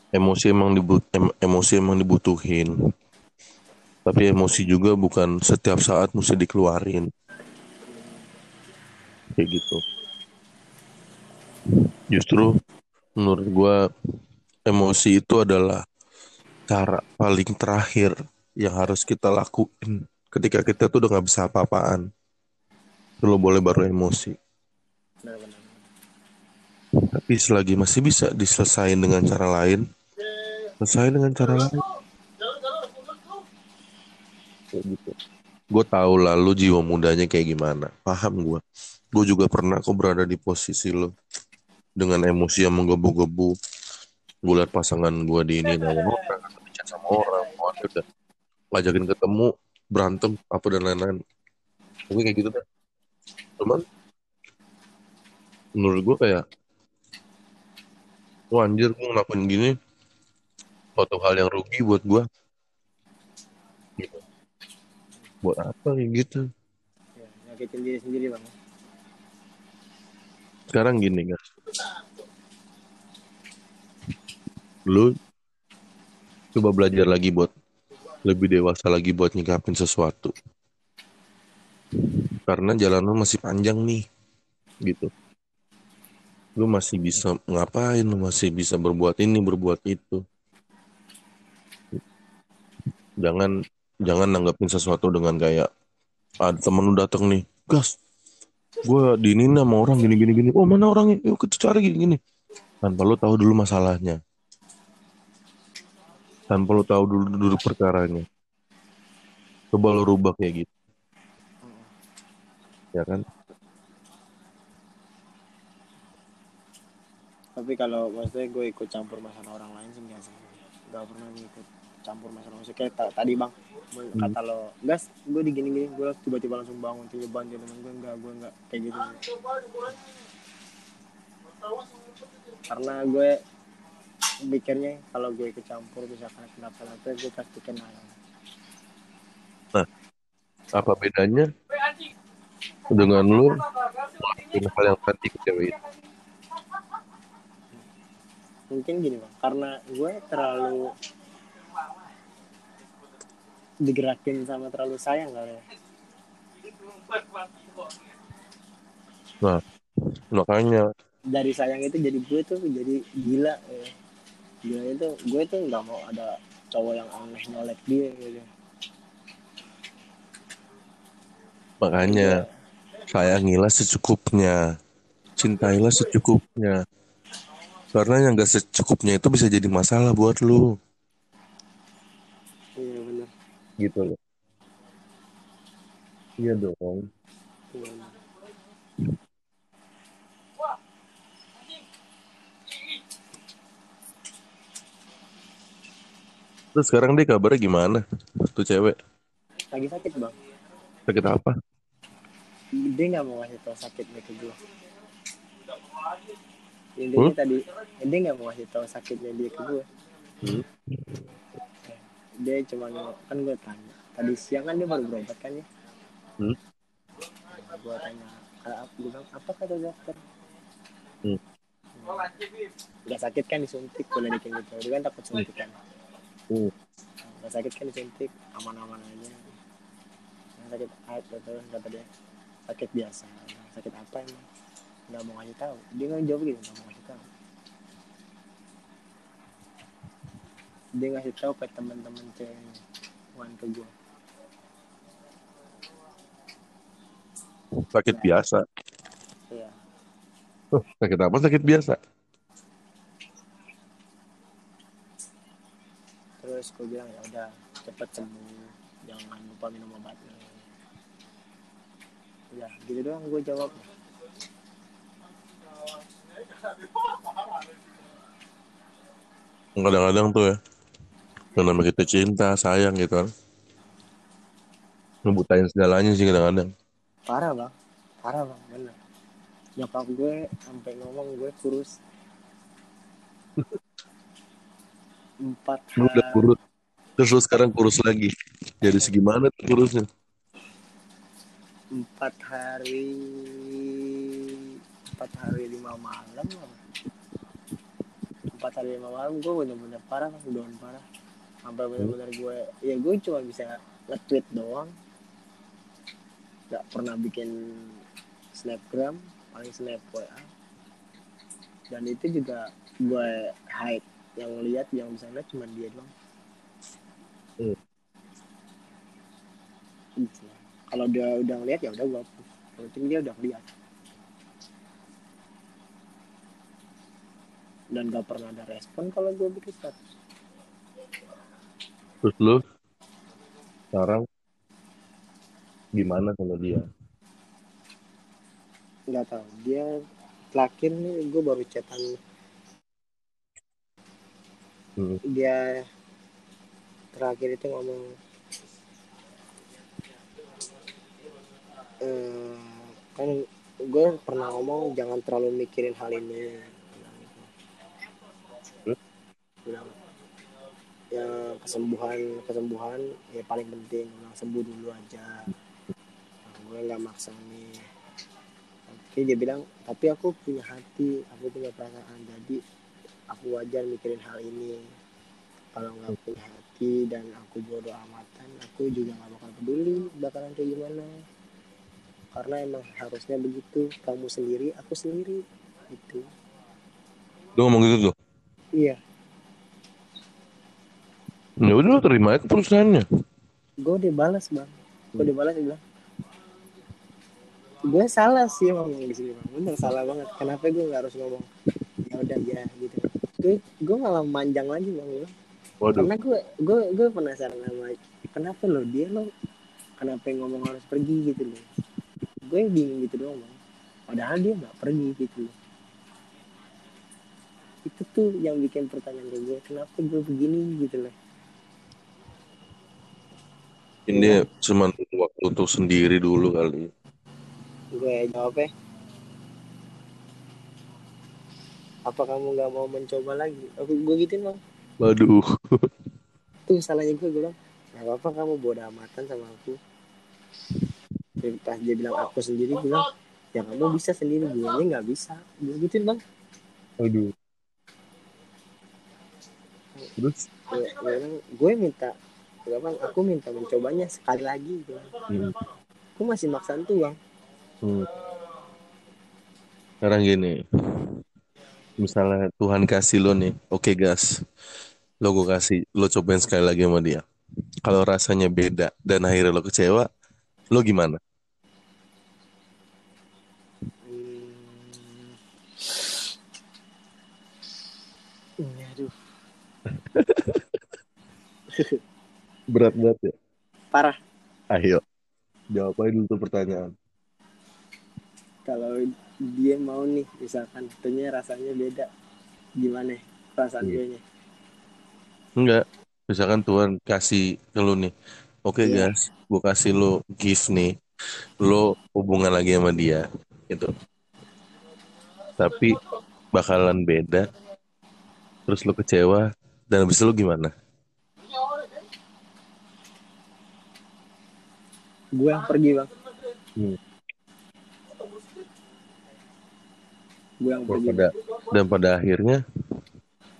emosi emang dibut em- emosi emang dibutuhin. Tapi emosi juga bukan setiap saat mesti dikeluarin. Kayak gitu. Justru menurut gua emosi itu adalah cara paling terakhir yang harus kita lakuin ketika kita tuh udah nggak bisa apa-apaan. Lo boleh baru emosi. benar-benar Tapi selagi masih bisa diselesain dengan cara lain, selesai dengan cara lain. Kayak gitu. Gue tahu lah lu jiwa mudanya kayak gimana. Paham gue. Gue juga pernah kok berada di posisi lo. Dengan emosi yang menggebu-gebu. Gue liat pasangan gue di ini sama orang. Sama orang. Udah ngajakin ketemu. Berantem. Apa dan lain-lain. Gue kayak gitu deh. Cuman. Menurut gue kayak. Wah anjir gue ngelakuin gini. Suatu hal yang rugi buat gue. Gitu. Buat apa kayak gitu. ya, nyakitin diri sendiri bang Sekarang gini guys. Lu coba belajar lagi buat lebih dewasa lagi buat nyikapin sesuatu. Karena jalan lu masih panjang nih. Gitu. Lu masih bisa ngapain, lu masih bisa berbuat ini, berbuat itu. Jangan jangan nanggapin sesuatu dengan kayak ada temen lu dateng nih, gas, gue diinin sama orang gini gini gini. Oh mana orangnya? Yuk kita cari gini gini. Tanpa lo tahu dulu masalahnya. Tanpa lo tahu dulu duduk perkaranya. Coba lo rubah kayak gitu ya kan? Tapi kalau maksudnya gue ikut campur masalah orang lain sih enggak sih. Enggak pernah ikut campur masalah. Maksudnya kayak ta- tadi bang Hmm. kata lo gas gue digini gini gue tiba-tiba langsung bangun tiba bantuin temen gue. Enggak gue enggak kayak gitu. Karena gue mikirnya kalau gue ikut campur misalkan kenapa-napa gue pasti kenal apa bedanya dengan lo ngelakuin hal yang tadi cewek itu mungkin gini bang. Karena gue terlalu digerakin sama terlalu sayang kali ya. Nah makanya. Dari sayang itu jadi gue tuh jadi gila ya. gila itu gue tuh nggak mau ada cowok yang aneh nyolek dia gitu. Makanya sayangilah secukupnya. Cintailah secukupnya. Karena yang gak secukupnya itu bisa jadi masalah buat lu. Iya benar. Gitu loh. Iya dong. Iya, terus sekarang dia kabarnya gimana tuh cewek? Lagi sakit bang. Sakit apa dia nggak mau ngasih tau sakitnya ke gue intinya Hmm? tadi dia nggak mau ngasih tau sakitnya dia ke gue Hmm. dia cuma kan gue tanya. Tadi siang kan dia baru berobat kan ya? Hmm. gue tanya "Ah, apa? Gue bilang apa kata dokter? Hmm. udah sakit kan disuntik boleh dikit gitu. Dia kan takut suntik kan. Hmm. udah sakit kan disuntik aman-aman aja. Yang sakit ah, kata dia sakit biasa. Sakit apa emang? Nggak mau ngasih tahu. Dia nggak jawab gitu nggak mau ngasih tahu. Dia ngasih tahu ke teman-teman ceweknya bukan ke gue sakit biasa. Iya. Oh, sakit apa? Sakit biasa. Terus gue bilang ya udah cepet sembuh. Jangan lupa minum obatnya ya gitu doang gue jawab. Kadang-kadang tuh ya yang namanya kita cinta sayang gitu kan. Ngebutain segalanya sih kadang-kadang. Parah bang. Parah bang. Bener. Nyokap gue sampai ngomong gue kurus. Empat lu udah hari kurus. Terus lu sekarang kurus lagi. Jadi segimana tuh kurusnya empat hari. Empat hari lima malam empat hari lima malam gue bener-bener parah bang udah parah. Sampai bener-bener gue ya gue cuma bisa nge-tweet doang. Nggak pernah bikin snapgram paling snap WA dan itu juga gue hide yang lihat yang bisa lihat cuma dia doang. Hmm. Gitu. Kalau dia udah ngeliat ya udah gue hapus Yang penting dia udah ngeliat. Dan gak pernah ada respon kalau gue bikin status. Terus lu sekarang gimana sama dia? Nggak tahu. Dia terakhir nih gue baru chatan. Hmm. dia terakhir itu ngomong eh, kan gue pernah ngomong jangan terlalu mikirin hal ini. Bilang ya kesembuhan kesembuhan ya paling penting Bilang, sembuh dulu aja. Nah, gue nggak maksa nih. Oke dia bilang tapi aku punya hati aku punya perasaan jadi aku wajar mikirin hal ini. Kalau nggak punya hati dan aku bodoh amatan aku juga nggak bakal peduli bakalan kayak gimana karena emang harusnya begitu kamu sendiri aku sendiri itu lu ngomong gitu tuh iya. Ya udah lu terima aja keputusannya. Gue udah balas bang. Gue udah balas bilang. Gue salah sih ngomong di sini bang. Bener salah banget. Kenapa gue nggak harus ngomong? Ya udah ya gitu. Gue gue malah manjang lagi bang Gue bilang, waduh. Karena gue gue gue penasaran sama kenapa lo dia lo kenapa yang ngomong harus pergi gitu loh gue bingung gitu doang bang. Padahal dia nggak pergi gitu. Loh itu tuh yang bikin pertanyaan ke gue kenapa gue begini gitu loh ini dia cuma waktu untuk sendiri dulu kali. Gue jawabnya apa kamu nggak mau mencoba lagi? Aku gue gituin bang. Waduh. Tuh salahnya gue gue bilang nggak apa apa kamu bodoh amatan sama aku pas dia bilang aku sendiri bilang ya kamu bisa sendiri gue nggak bisa. Gue gituin bang. Waduh. Terus? Gue, gue bilang gue minta gue bang aku minta mencobanya sekali lagi. Gue bilang. hmm. aku masih maksain tuh bang. Hmm. sekarang gini misalnya Tuhan kasih lo nih oke gas. Lo gue kasih lo cobain sekali lagi sama dia. Kalau rasanya beda dan akhirnya lo kecewa lo gimana Hmm. Hmm, aduh berat banget ya parah ayo jawab aja dulu tuh pertanyaan kalau dia mau nih misalkan tentunya rasanya beda gimana perasaan Iya. gue nya Enggak. Misalkan Tuhan kasih ke lu nih. Oke Iya. guys, gue kasih lu gift nih. Lo hubungan lagi sama dia. Gitu. Tapi bakalan beda. Terus lu kecewa. Dan habis itu lu gimana? gue yang pergi bang Hmm. gue yang pergi pada, dan pada akhirnya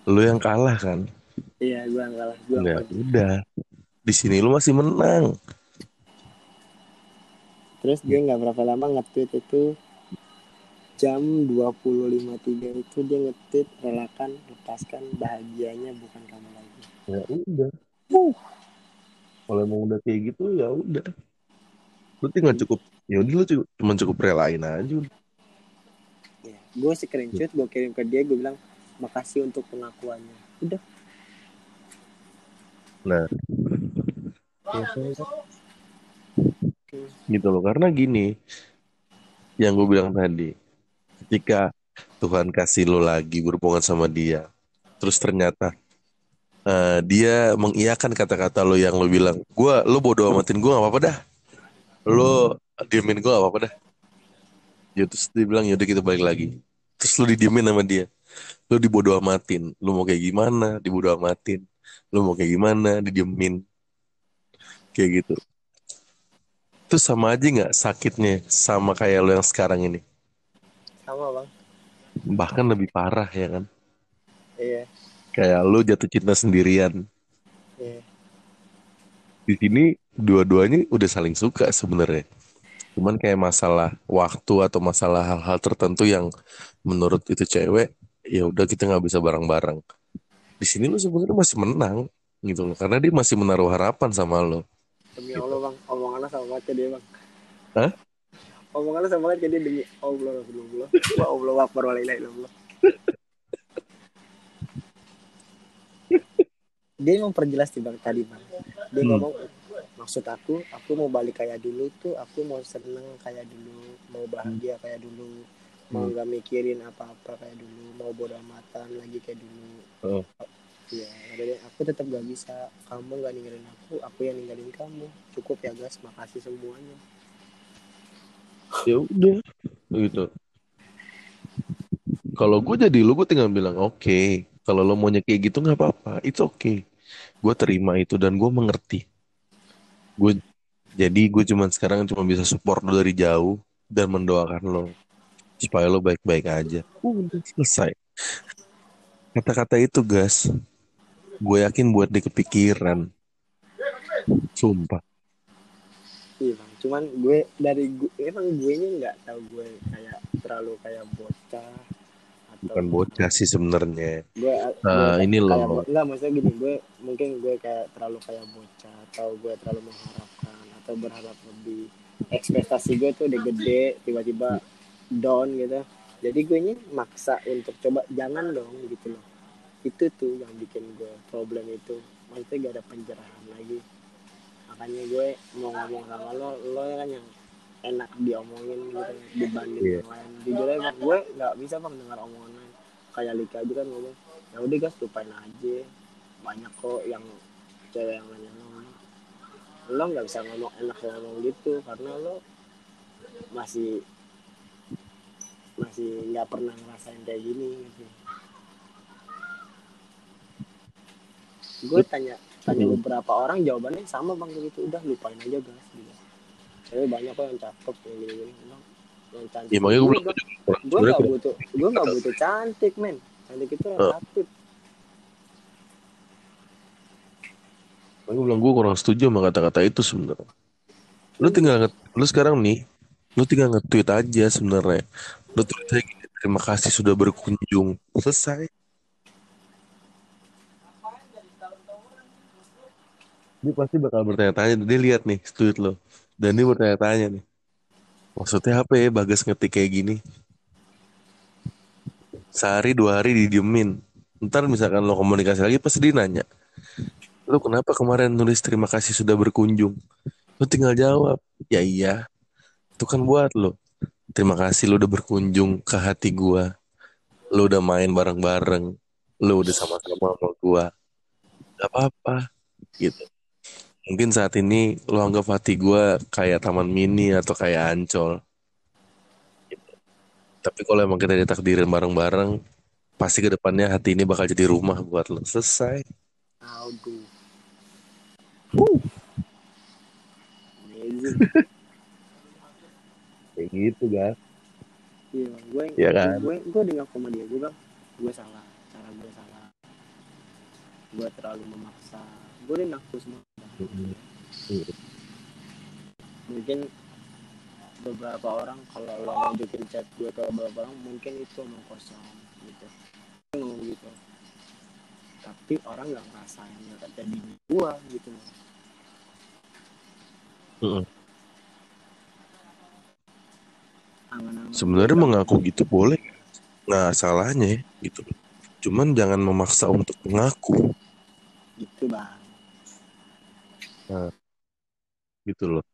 lu yang kalah kan? iya gue yang kalah gue yang Enggak, pergi udah. Di sini lu masih menang. terus dia nggak berapa lama nge-tweet itu jam 20.53 itu dia nge-tweet relakan lepaskan bahagianya bukan kamu lagi Ya udah. Kalau emang udah kayak gitu ya udah. Lu tinggal cukup ya udah lu cukup, cuma cukup relain aja. ya, gue screenshot gue kirim ke dia gue bilang makasih untuk pengakuannya udah Nah, gitu loh. Karena gini, yang gue bilang tadi, ketika Tuhan kasih lo lagi berhubungan sama dia, terus ternyata eh, dia mengiyakan kata-kata lo yang lo bilang, gua lo bodo amatin gue gak apa-apa dah, lo diemin gue gak apa-apa dah. Ya terus dia bilang yaudah kita balik lagi. Terus lo didiemin sama dia, lo dibodo amatin, lo mau kayak gimana, dibodo amatin, lo mau kayak gimana, didiemin, kayak gitu. Terus sama aja nggak sakitnya sama kayak lo yang sekarang ini? Sama bang Bahkan lebih parah ya kan? iya Kayak lo jatuh cinta sendirian. iya Di sini dua-duanya udah saling suka sebenarnya. Cuman kayak masalah waktu atau masalah hal-hal tertentu yang menurut itu cewek ya udah kita nggak bisa bareng-bareng di sini lu sebenarnya masih menang gitu loh karena dia masih menaruh harapan sama lo demi Allah bang omongannya sama ke dia bang Hah? Omongannya sama banget dia demi Allah Rasulullah wa Allah akbar wa la ilaha illallah dia memperjelas di bang tadi bang dia Hmm. ngomong maksud aku aku mau balik kayak dulu tuh aku mau seneng kayak dulu mau bahagia kayak dulu mau Hmm. nggak mikirin apa-apa kayak dulu mau bodo amatan lagi kayak dulu Oh. Kata dia, aku tetap gak bisa. Kamu gak ninggalin aku, aku yang ninggalin kamu. Cukup ya guys, makasih semuanya. Ya udah. Gitu kalau gue jadi lu gue tinggal bilang oke kalau lo maunya kayak gitu nggak apa-apa it's okay. Gue terima itu dan gue mengerti. Gue jadi gue cuman sekarang cuma bisa support lo dari jauh dan mendoakan lo supaya lo baik-baik aja. Udah selesai. Kata-kata itu guys gue yakin buat dia kepikiran. Sumpah. Iya cuman gue dari gue, emang gue nya nggak tahu gue kayak terlalu kayak bocah atau bukan bocah sih sebenarnya. Gue, gue Eh, ini loh. enggak maksudnya gini gue mungkin gue kayak terlalu kayak bocah atau gue terlalu mengharapkan atau berharap lebih. Ekspektasi gue tuh udah gede tiba-tiba down gitu. Jadi gue nya maksa untuk coba jangan dong gitu loh. Itu tuh yang bikin gue problem itu. Maksudnya gak ada pencerahan lagi makanya gue mau ngomong sama lo lo kan yang enak diomongin gitu dibanding Iya. yang lain jujur aja gue nggak bisa bang dengar omongan lain kayak Lika aja kan ngomong ya udah guys lupain aja banyak kok yang cewek yang nanya ngomong lo nggak bisa ngomong enak ngomong gitu karena lo masih masih nggak pernah ngerasain kayak gini gitu. gue tanya tanya Hmm. beberapa orang jawabannya sama bang gitu. Udah lupain aja guys gitu. Cewek banyak kok yang cakep yang gini gini yang cantik. Ya makanya gue gue bilang gue sebenarnya nggak butuh gue nggak butuh cantik men. Cantik itu relatif makanya gue bilang gue kurang setuju sama kata-kata itu sebenarnya. Lu tinggal nge lu sekarang nih lu tinggal nge-tweet aja sebenarnya. Lu tweet aja terima kasih sudah berkunjung. Selesai dia pasti bakal bertanya-tanya dia lihat nih tweet lo. Dan dia bertanya-tanya nih maksudnya apa ya bagas ngetik kayak gini? Sehari dua hari didiemin. Ntar misalkan lo komunikasi lagi pasti dia nanya lo kenapa kemarin nulis terima kasih sudah berkunjung? Lo tinggal jawab ya iya itu kan buat lo. Terima kasih lo udah berkunjung ke hati gua. Lo udah main bareng-bareng. Lo udah sama-sama sama gua. Gak apa-apa gitu mungkin saat ini lo anggap hati gua kayak taman mini atau kayak ancol. Gitu. tapi kalau emang kita ditakdirin bareng-bareng pasti ke depannya hati ini bakal jadi rumah buat lo. Selesai. Aduh amazing kayak gitu guys iya gue Iya kan? gue gue dengar sama dia gue bang. Gue salah cara gue salah. Gue terlalu memaksa udah ngaku semua mungkin beberapa orang kalau lo nunjukin chat gue ke beberapa orang mungkin itu omong kosong gitu. Ngomong gitu. Tapi orang nggak ngerasain yang terjadi di gue gitu. Mm-mm. angan-angan. Sebenarnya mengaku gitu boleh, nggak salahnya gitu. Cuman jangan memaksa untuk mengaku. Gitu bang gitu loh.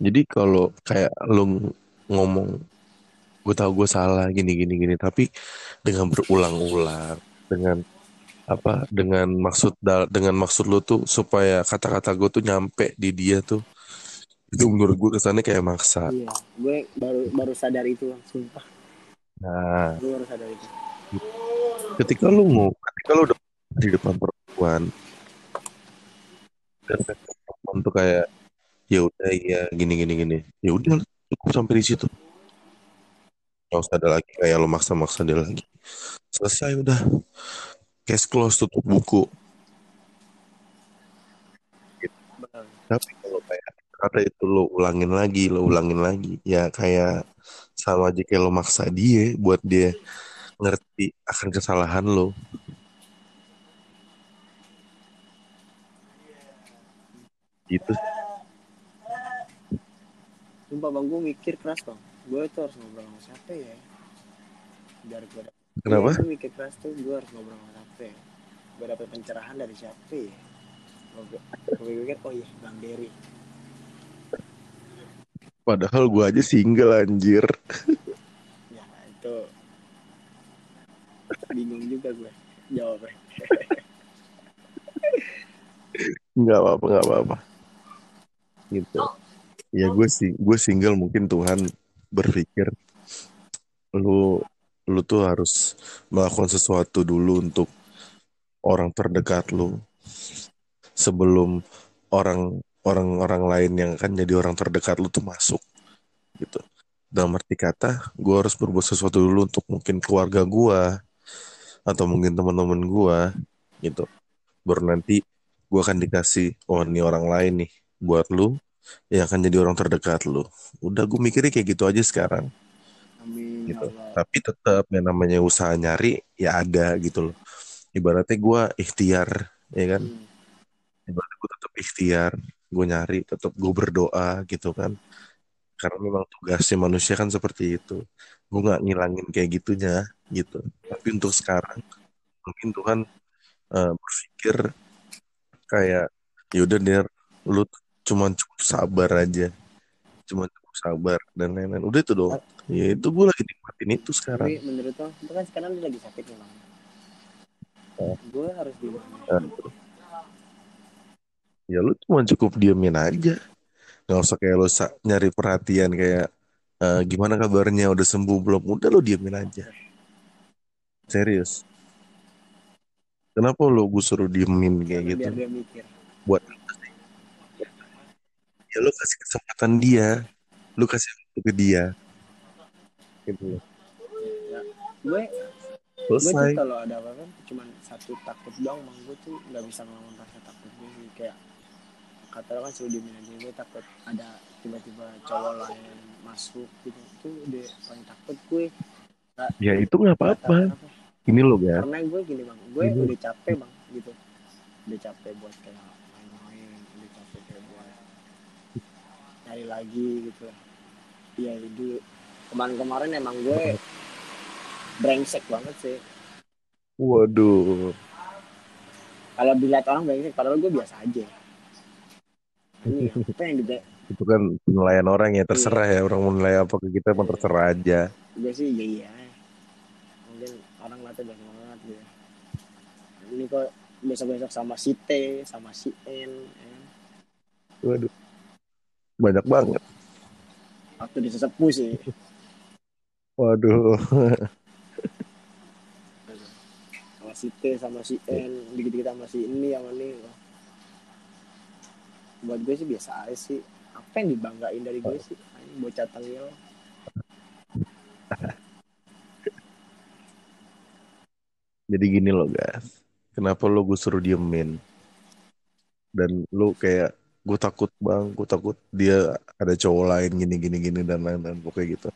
Jadi kalau kayak lo ngomong, gue tahu gue salah gini gini gini, tapi dengan berulang-ulang, dengan apa, dengan maksud dengan maksud lo tuh supaya kata-kata gue tuh nyampe di dia tuh, itu menurut gue kesannya kayak maksa. iya gue baru baru sadar itu bang sumpah Nah, gue baru sadar itu ketika lu mau ketika lu udah di depan perempuan dan perempuan tuh kayak ya udah iya gini gini gini. Ya udah cukup sampai di situ. Nggak usah ada lagi kayak lo maksa-maksa dia lagi. Selesai udah. Case close tutup buku. Tapi kalau kayak kata itu lo ulangin lagi lo ulangin lagi. Ya kayak sama aja kayak lo maksa dia buat dia ngerti akan kesalahan lo gitu. Sumpah bang gue mikir keras bang. Gue tuh harus ngobrol sama siapa ya? Biar gue dapet kenapa? Gue mikir keras tuh gue harus ngobrol sama siapa ya? Gue dapet pencerahan dari siapa ya? Gue pikir oh iya bang Derry. Padahal gue aja single anjir. Ya itu bingung juga gue jawabnya. Nggak apa-apa nggak apa-apa gitu. Ya gue sih gue single mungkin Tuhan berpikir lu lu tuh harus melakukan sesuatu dulu untuk orang terdekat lu. Sebelum orang orang orang lain yang akan jadi orang terdekat lu tuh masuk gitu. Dalam arti kata gue harus berbuat sesuatu dulu untuk mungkin keluarga gue atau mungkin teman-teman gue gitu. Baru nanti gue akan dikasih oh ini orang lain nih buat lu yang akan jadi orang terdekat lu. Udah gue mikirnya kayak gitu aja sekarang. Amin ya gitu Allah. Tapi tetap yang namanya usaha nyari ya ada gitu loh. Ibaratnya gue ikhtiar ya kan? Hmm. ibaratnya gue tetap ikhtiar gue nyari tetap gue berdoa gitu kan. Karena memang tugasnya manusia kan seperti itu. Gue nggak ngilangin kayak gitunya gitu. Tapi untuk sekarang mungkin Tuhan eh, berpikir kayak yaudah der lu cuman cukup sabar aja. Cuman cukup sabar dan lain-lain. Udah itu dong ya itu gue lagi nikmatin itu sekarang. tapi menurut lo itu kan sekarang dia lagi sakit nih Oh. gue harus gimana Nah, ya lu cuma cukup diemin aja. Nggak usah kayak lu sa- nyari perhatian kayak eh, gimana kabarnya udah sembuh belum? Udah lu diemin aja. Serius. Kenapa lu gue suruh diemin kayak gitu? biar dia mikir. Buat ya lu kasih kesempatan dia. Lu kasih waktu ke dia. Gitu. Loh. ya gue gue tuh selesai. kalau ada apa-apa cuman satu takut doang bang gue tuh nggak bisa ngelawan rasa takut gue sih. Kayak kata lo kan suruh diemin aja gue takut ada tiba-tiba cowok lain masuk gitu. Itu udah paling takut gue. Ya itu nggak apa-apa. ini lo ya karena gue gini bang. Gue Ini. udah capek bang gitu. Udah capek buat kayak main-main udah capek kayak buat nyari lagi gitu. Iya dulu kemarin-kemarin emang gue brengsek banget sih. Waduh. Kalau dilihat orang brengsek padahal gue biasa aja. Ini apa yang dia itu kan penilaian orang ya terserah ya orang mau nilai apa ke kita emang terserah aja. Gue sih iya iya. Mungkin orang ngeliatnya banyak banget gitu. Ini kok besok-besok sama si T sama si N ya. waduh banyak banget. Waktu disesepuh sih. Waduh. Sama si T sama si N dikit-dikit sama si ini sama ini. Buat gue sih biasa aja sih. Apa yang dibanggain dari gue sih? Bocah tengil. Jadi gini loh guys. Kenapa lo gue suruh diemin? Dan lo kayak gue takut bang. Gue takut dia ada cowok lain gini gini gini dan lain-lain. Pokoknya gitu.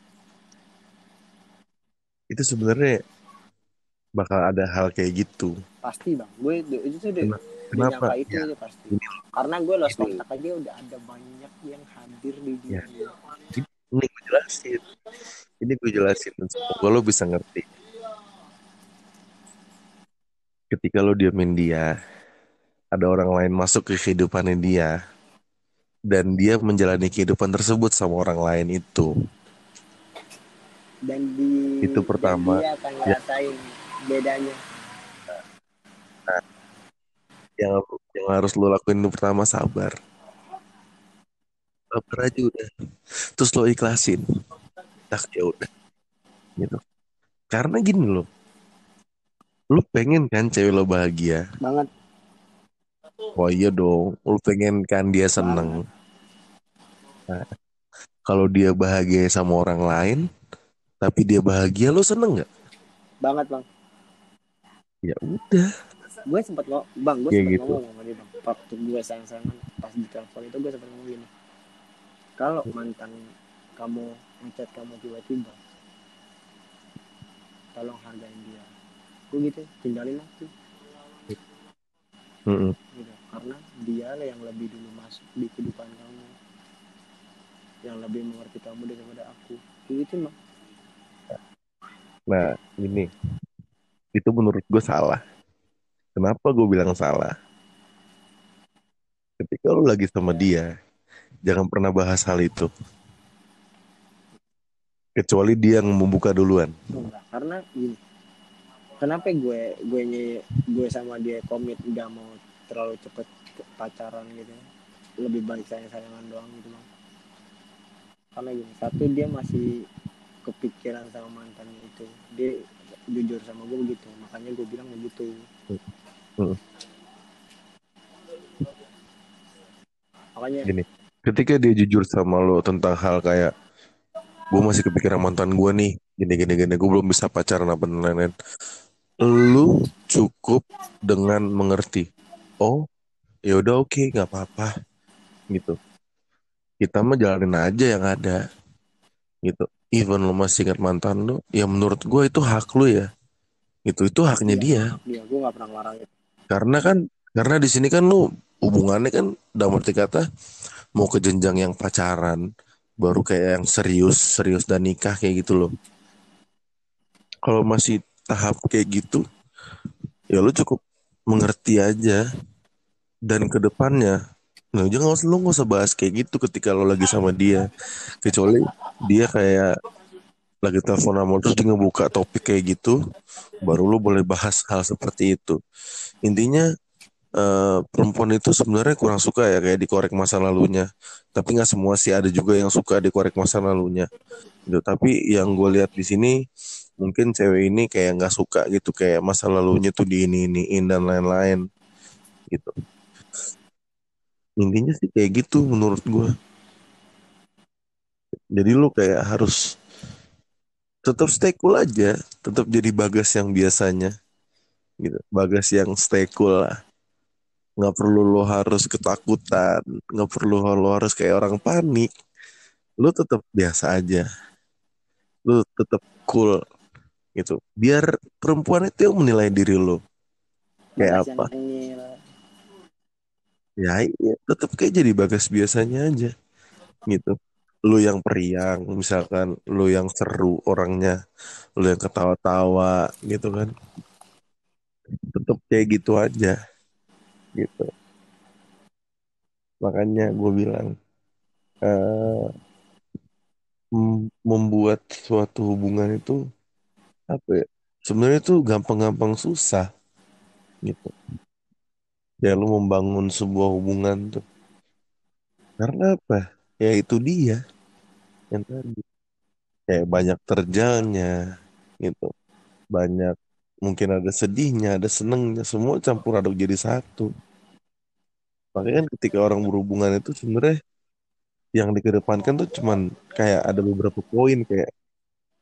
Itu sebenarnya bakal ada hal kayak gitu. Pasti bang. Gue itu tuh udah, kenapa? itu ya. pasti. Karena gue lost kontak aja udah ada banyak yang hadir di Ya. dunia ini. Gue jelasin. Ini gue jelasin dan semoga lo bisa ngerti. Ketika lo diemin dia ada orang lain masuk ke kehidupannya dia dan dia menjalani kehidupan tersebut sama orang lain itu. Dan di Itu pertama. dan dia akan ngerasain bedanya. Yang yang harus lo lakuin itu pertama sabar. Sabar aja udah. Terus lo ikhlasin. Tak ya udah. Gitu. Karena gini lo lo pengen kan cewek lo bahagia? Banget oh iya dong. Lo pengen kan dia seneng. Nah, kalau dia bahagia sama orang lain tapi dia bahagia lo seneng nggak? Banget bang. Ya udah. Gue sempat ngomong bang gue Kayak sempat gitu. ngomong sama dia bang. Waktu gue sayang sayangan pas di telepon itu gue sempat ngomong gini kalau mantan kamu ngechat kamu tiba-tiba tolong hargain dia. Gue gitu tinggalin Mm-mm. gitu karena dia lah yang lebih dulu masuk di kehidupan kamu yang lebih mengerti kamu daripada aku gitu mah Nah, ini itu menurut gue salah. Kenapa gue bilang salah? Ketika lu lagi sama dia, jangan pernah bahas hal itu. Kecuali dia yang membuka duluan. enggak karena gini kenapa gue gue gue sama dia komit nggak mau terlalu cepet pacaran gitu ya. lebih baik sayang sayangan doang gitu bang karena gini satu dia masih kepikiran sama mantannya itu dia jujur sama gue begitu makanya gue bilang begitu Hmm. makanya Gini, ketika dia jujur sama lo tentang hal kayak gue masih kepikiran mantan gue nih, gini gini gini, gue belum bisa pacaran apa lain-lain. Lu cukup dengan mengerti. Oh, ya udah oke, nggak apa-apa, gitu. Kita mah jalanin aja yang ada, gitu. Even lo masih ingat mantan lu, ya menurut gue itu hak lu ya, gitu. Itu haknya dia. dia gue nggak pernah ngelarang itu Karena kan, karena di sini kan lu hubungannya kan dalam arti kata mau ke jenjang yang pacaran, baru kayak yang serius, serius dan nikah kayak gitu loh. Kalau masih tahap kayak gitu, ya lu cukup mengerti aja. Dan ke depannya, nah jangan usah lu nggak usah bahas kayak gitu ketika lo lagi sama dia. Kecuali dia kayak lagi telepon sama lu, terus dia ngebuka topik kayak gitu, baru lu boleh bahas hal seperti itu. Intinya eh, perempuan itu sebenarnya kurang suka ya kayak dikorek masa lalunya. Tapi nggak semua sih ada juga yang suka dikorek masa lalunya. Gitu. Tapi yang gue lihat di sini mungkin cewek ini kayak nggak suka gitu kayak masa lalunya tuh di ini iniin dan lain-lain gitu. Intinya sih kayak gitu menurut gue. Jadi lu kayak harus tetap stay cool aja, tetap jadi bagas yang biasanya gitu. Bagas yang stay cool lah. Nggak perlu lo harus ketakutan, nggak perlu lo harus kayak orang panik. Lo tetap biasa aja. Lo tetap cool gitu. Biar perempuan itu yang menilai diri lo. Kayak apa? Ya iya, tetap kayak jadi bagas biasanya aja gitu. Lu yang periang, misalkan lu yang seru orangnya, lu yang ketawa-tawa gitu kan. Tetap kayak gitu aja gitu. Makanya gue bilang mem- membuat suatu hubungan itu apa ya? Sebenarnya itu gampang-gampang susah gitu. Ya lu membangun sebuah hubungan tuh. Karena apa? Ya itu dia yang tadi. Kayak banyak terjalnya gitu. Banyak mungkin ada sedihnya, ada senengnya, semua campur aduk jadi satu. Makanya kan ketika orang berhubungan itu sebenarnya yang dikedepankan tuh cuman kayak ada beberapa poin kayak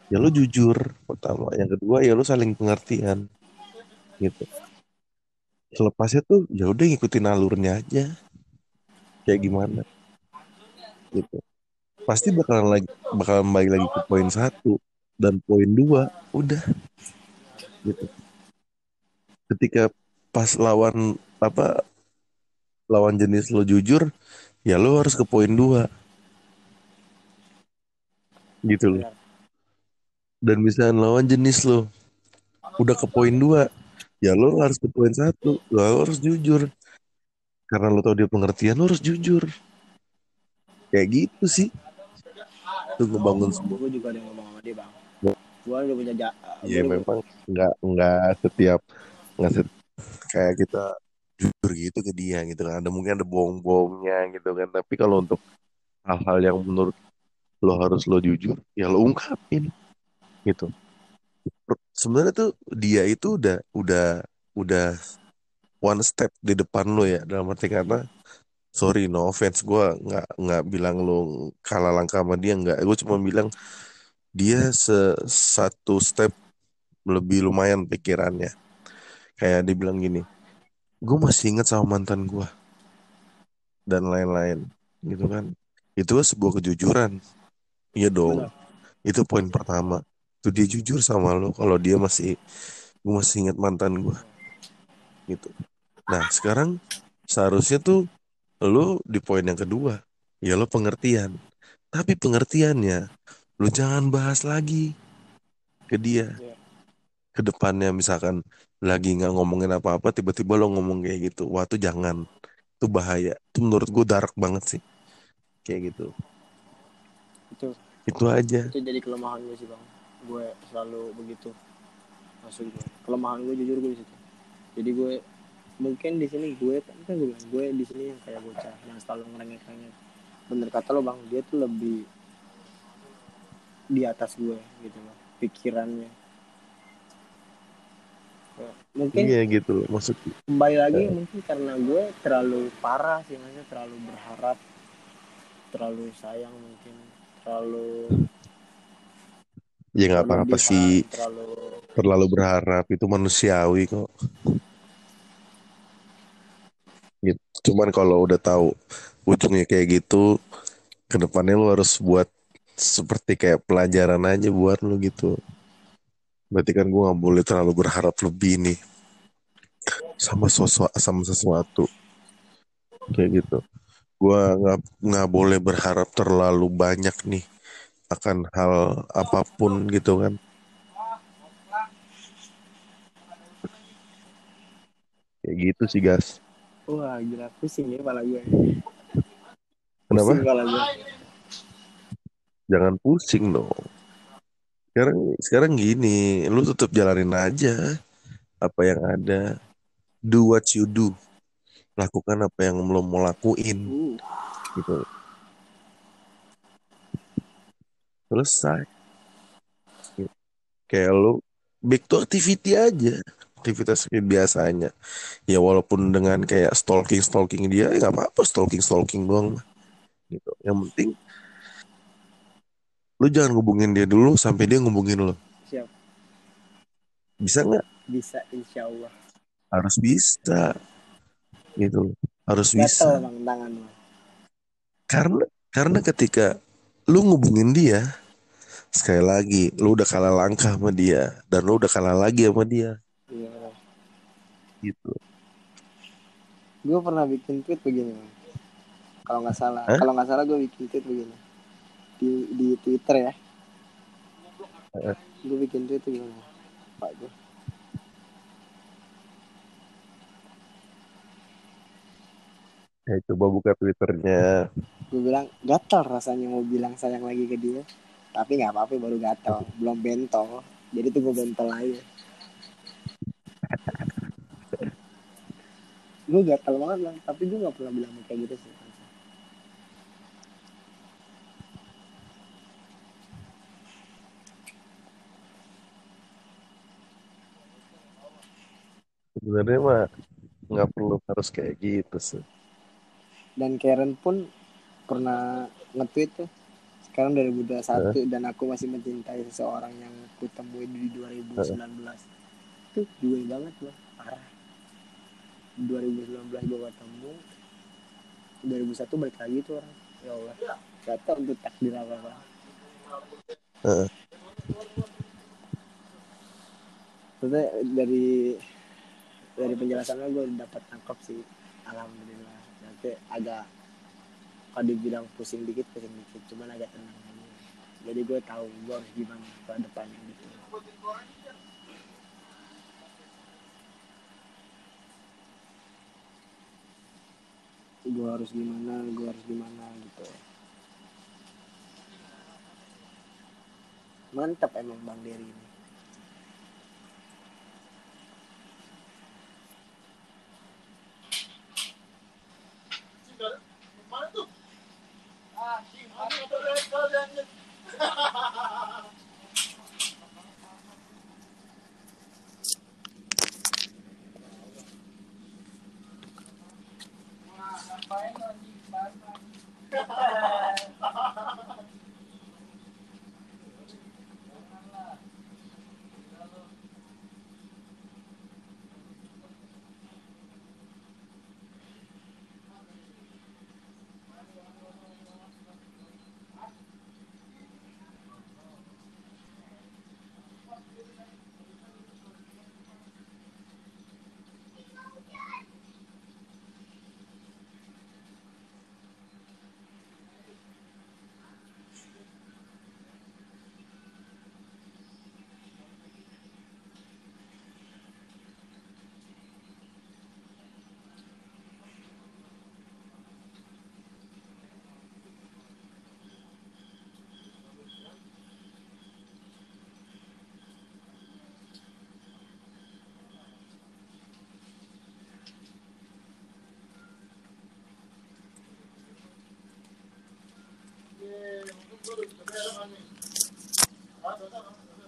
ya lu jujur pertama, yang kedua ya lu saling pengertian gitu. Selepasnya tuh ya udah ngikutin alurnya aja kayak gimana gitu. Pasti bakalan lagi bakalan balik lagi ke poin satu dan poin dua udah gitu. Ketika pas lawan apa lawan jenis lo jujur, ya lo harus ke poin dua gitu loh. Dan misalnya lawan jenis lo udah ke poin dua, ya lo harus ke poin satu, lo harus jujur. Karena lo tau dia pengertian, lo harus jujur. Kayak gitu sih. Itu ngebangun semua. gue juga ada yang ngomong sama dia bang Ya. gue udah punya ja Iya memang nggak nggak setiap nggak set, kayak kita jujur gitu ke dia gitu kan. Ada mungkin ada bohong-bohongnya gitu kan. Tapi kalau untuk hal-hal yang menurut lo harus lo jujur, ya lo ungkapin gitu. Sebenarnya tuh dia itu udah udah udah one step di depan lo ya. Dalam arti kata sorry no offense gue nggak nggak bilang lo kalah langkah sama dia nggak. Gue cuma bilang dia se satu step lebih lumayan pikirannya. Kayak dia bilang gini gue masih ingat sama mantan gue dan lain-lain gitu kan. Itu kan sebuah kejujuran. Iya dong. Itu poin pertama waktu dia jujur sama lo kalau dia masih gue masih ingat mantan gue gitu. Nah sekarang seharusnya tuh lo di poin yang kedua ya lo pengertian. Tapi pengertiannya lo jangan bahas lagi ke dia. Iya. ke depannya misalkan lagi nggak ngomongin apa-apa tiba-tiba lo ngomong kayak gitu wah tuh jangan. Itu bahaya. Itu menurut gue dark banget sih. Kayak gitu. Itu. Itu aja. Itu jadi kelemahan gue sih bang gue selalu begitu. Maksud gue kelemahan gue jujur gue di situ. Jadi gue mungkin di sini gue kan kan gue bilang gue di sini yang kayak bocah yang selalu ngerengek-rengek. Bener kata lo bang dia tuh lebih di atas gue gitu loh pikirannya. Ya, mungkin iya gitu loh maksud kembali lagi mungkin karena gue terlalu parah sih maksudnya terlalu berharap terlalu sayang mungkin terlalu ya nggak apa-apa sih. terlalu terlalu berharap itu manusiawi kok. Gitu. cuman kalau udah tahu ujungnya kayak gitu ke depannya lu harus buat seperti kayak pelajaran aja buat lu gitu. Berarti kan gue nggak boleh terlalu berharap lebih nih sama sosok sama sesuatu. Kayak gitu. Gue nggak nggak boleh berharap terlalu banyak nih akan hal apa pun gitu kan. Kayak gitu sih gas. Wah gila. Pusing ya kepala gue. Kenapa? Pusing gue. Jangan pusing dong. Sekarang sekarang gini lu tetap jalanin aja apa yang ada. Do what you do. Lakukan apa yang lo mau lakuin. Uh, gitu selesai. Kayak lu back to activity aja. Aktivitas biasanya. Ya walaupun dengan kayak stalking stalking dia ya nggak apa-apa. Stalking stalking doang gitu. Yang penting lu jangan ngubungin dia dulu sampai dia ngubungin lo siap. Bisa nggak? Bisa insya Allah. Harus bisa. Gitu. Harus gatel bisa. tangan karena karena ketika lu ngubungin dia sekali lagi lu udah kalah langkah sama dia dan lu udah kalah lagi sama dia. Iya. Gitu. Gue pernah bikin tweet begini kalau nggak salah Hah? kalau nggak salah gue bikin tweet begini. Di di Twitter ya. Heeh. gue bikin tweet gimana pak gue ya coba buka twitternya. Gue bilang gatel rasanya mau bilang sayang lagi ke dia. Tapi nggak apa-apa baru gatel. Belum bentol. Jadi tuh gue bentol aja. Gue gatel banget bang tapi gue nggak pernah bilang kayak gitu sih. Sebenarnya mah nggak perlu harus kayak gitu sih dan Karen pun pernah nge-tweet tuh sekarang 2021 dan aku masih mencintai seseorang yang ku temui di 2019 itu gue banget loh parah. 2019 gue ketemu 2001 balik lagi tuh orang. Ya Allah gak tau untuk takdir apa apa. Heeh. Maksudnya dari dari penjelasannya gue dapat tangkap sih alhamdulillah nanti agak kalau dibilang pusing dikit pusing dikit. Cuman agak tenang aja. Jadi gue tahu gue harus gimana ke depannya gitu. Gue harus gimana gue harus gimana gitu. Mantap emang bang Dery ini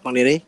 Bang Diri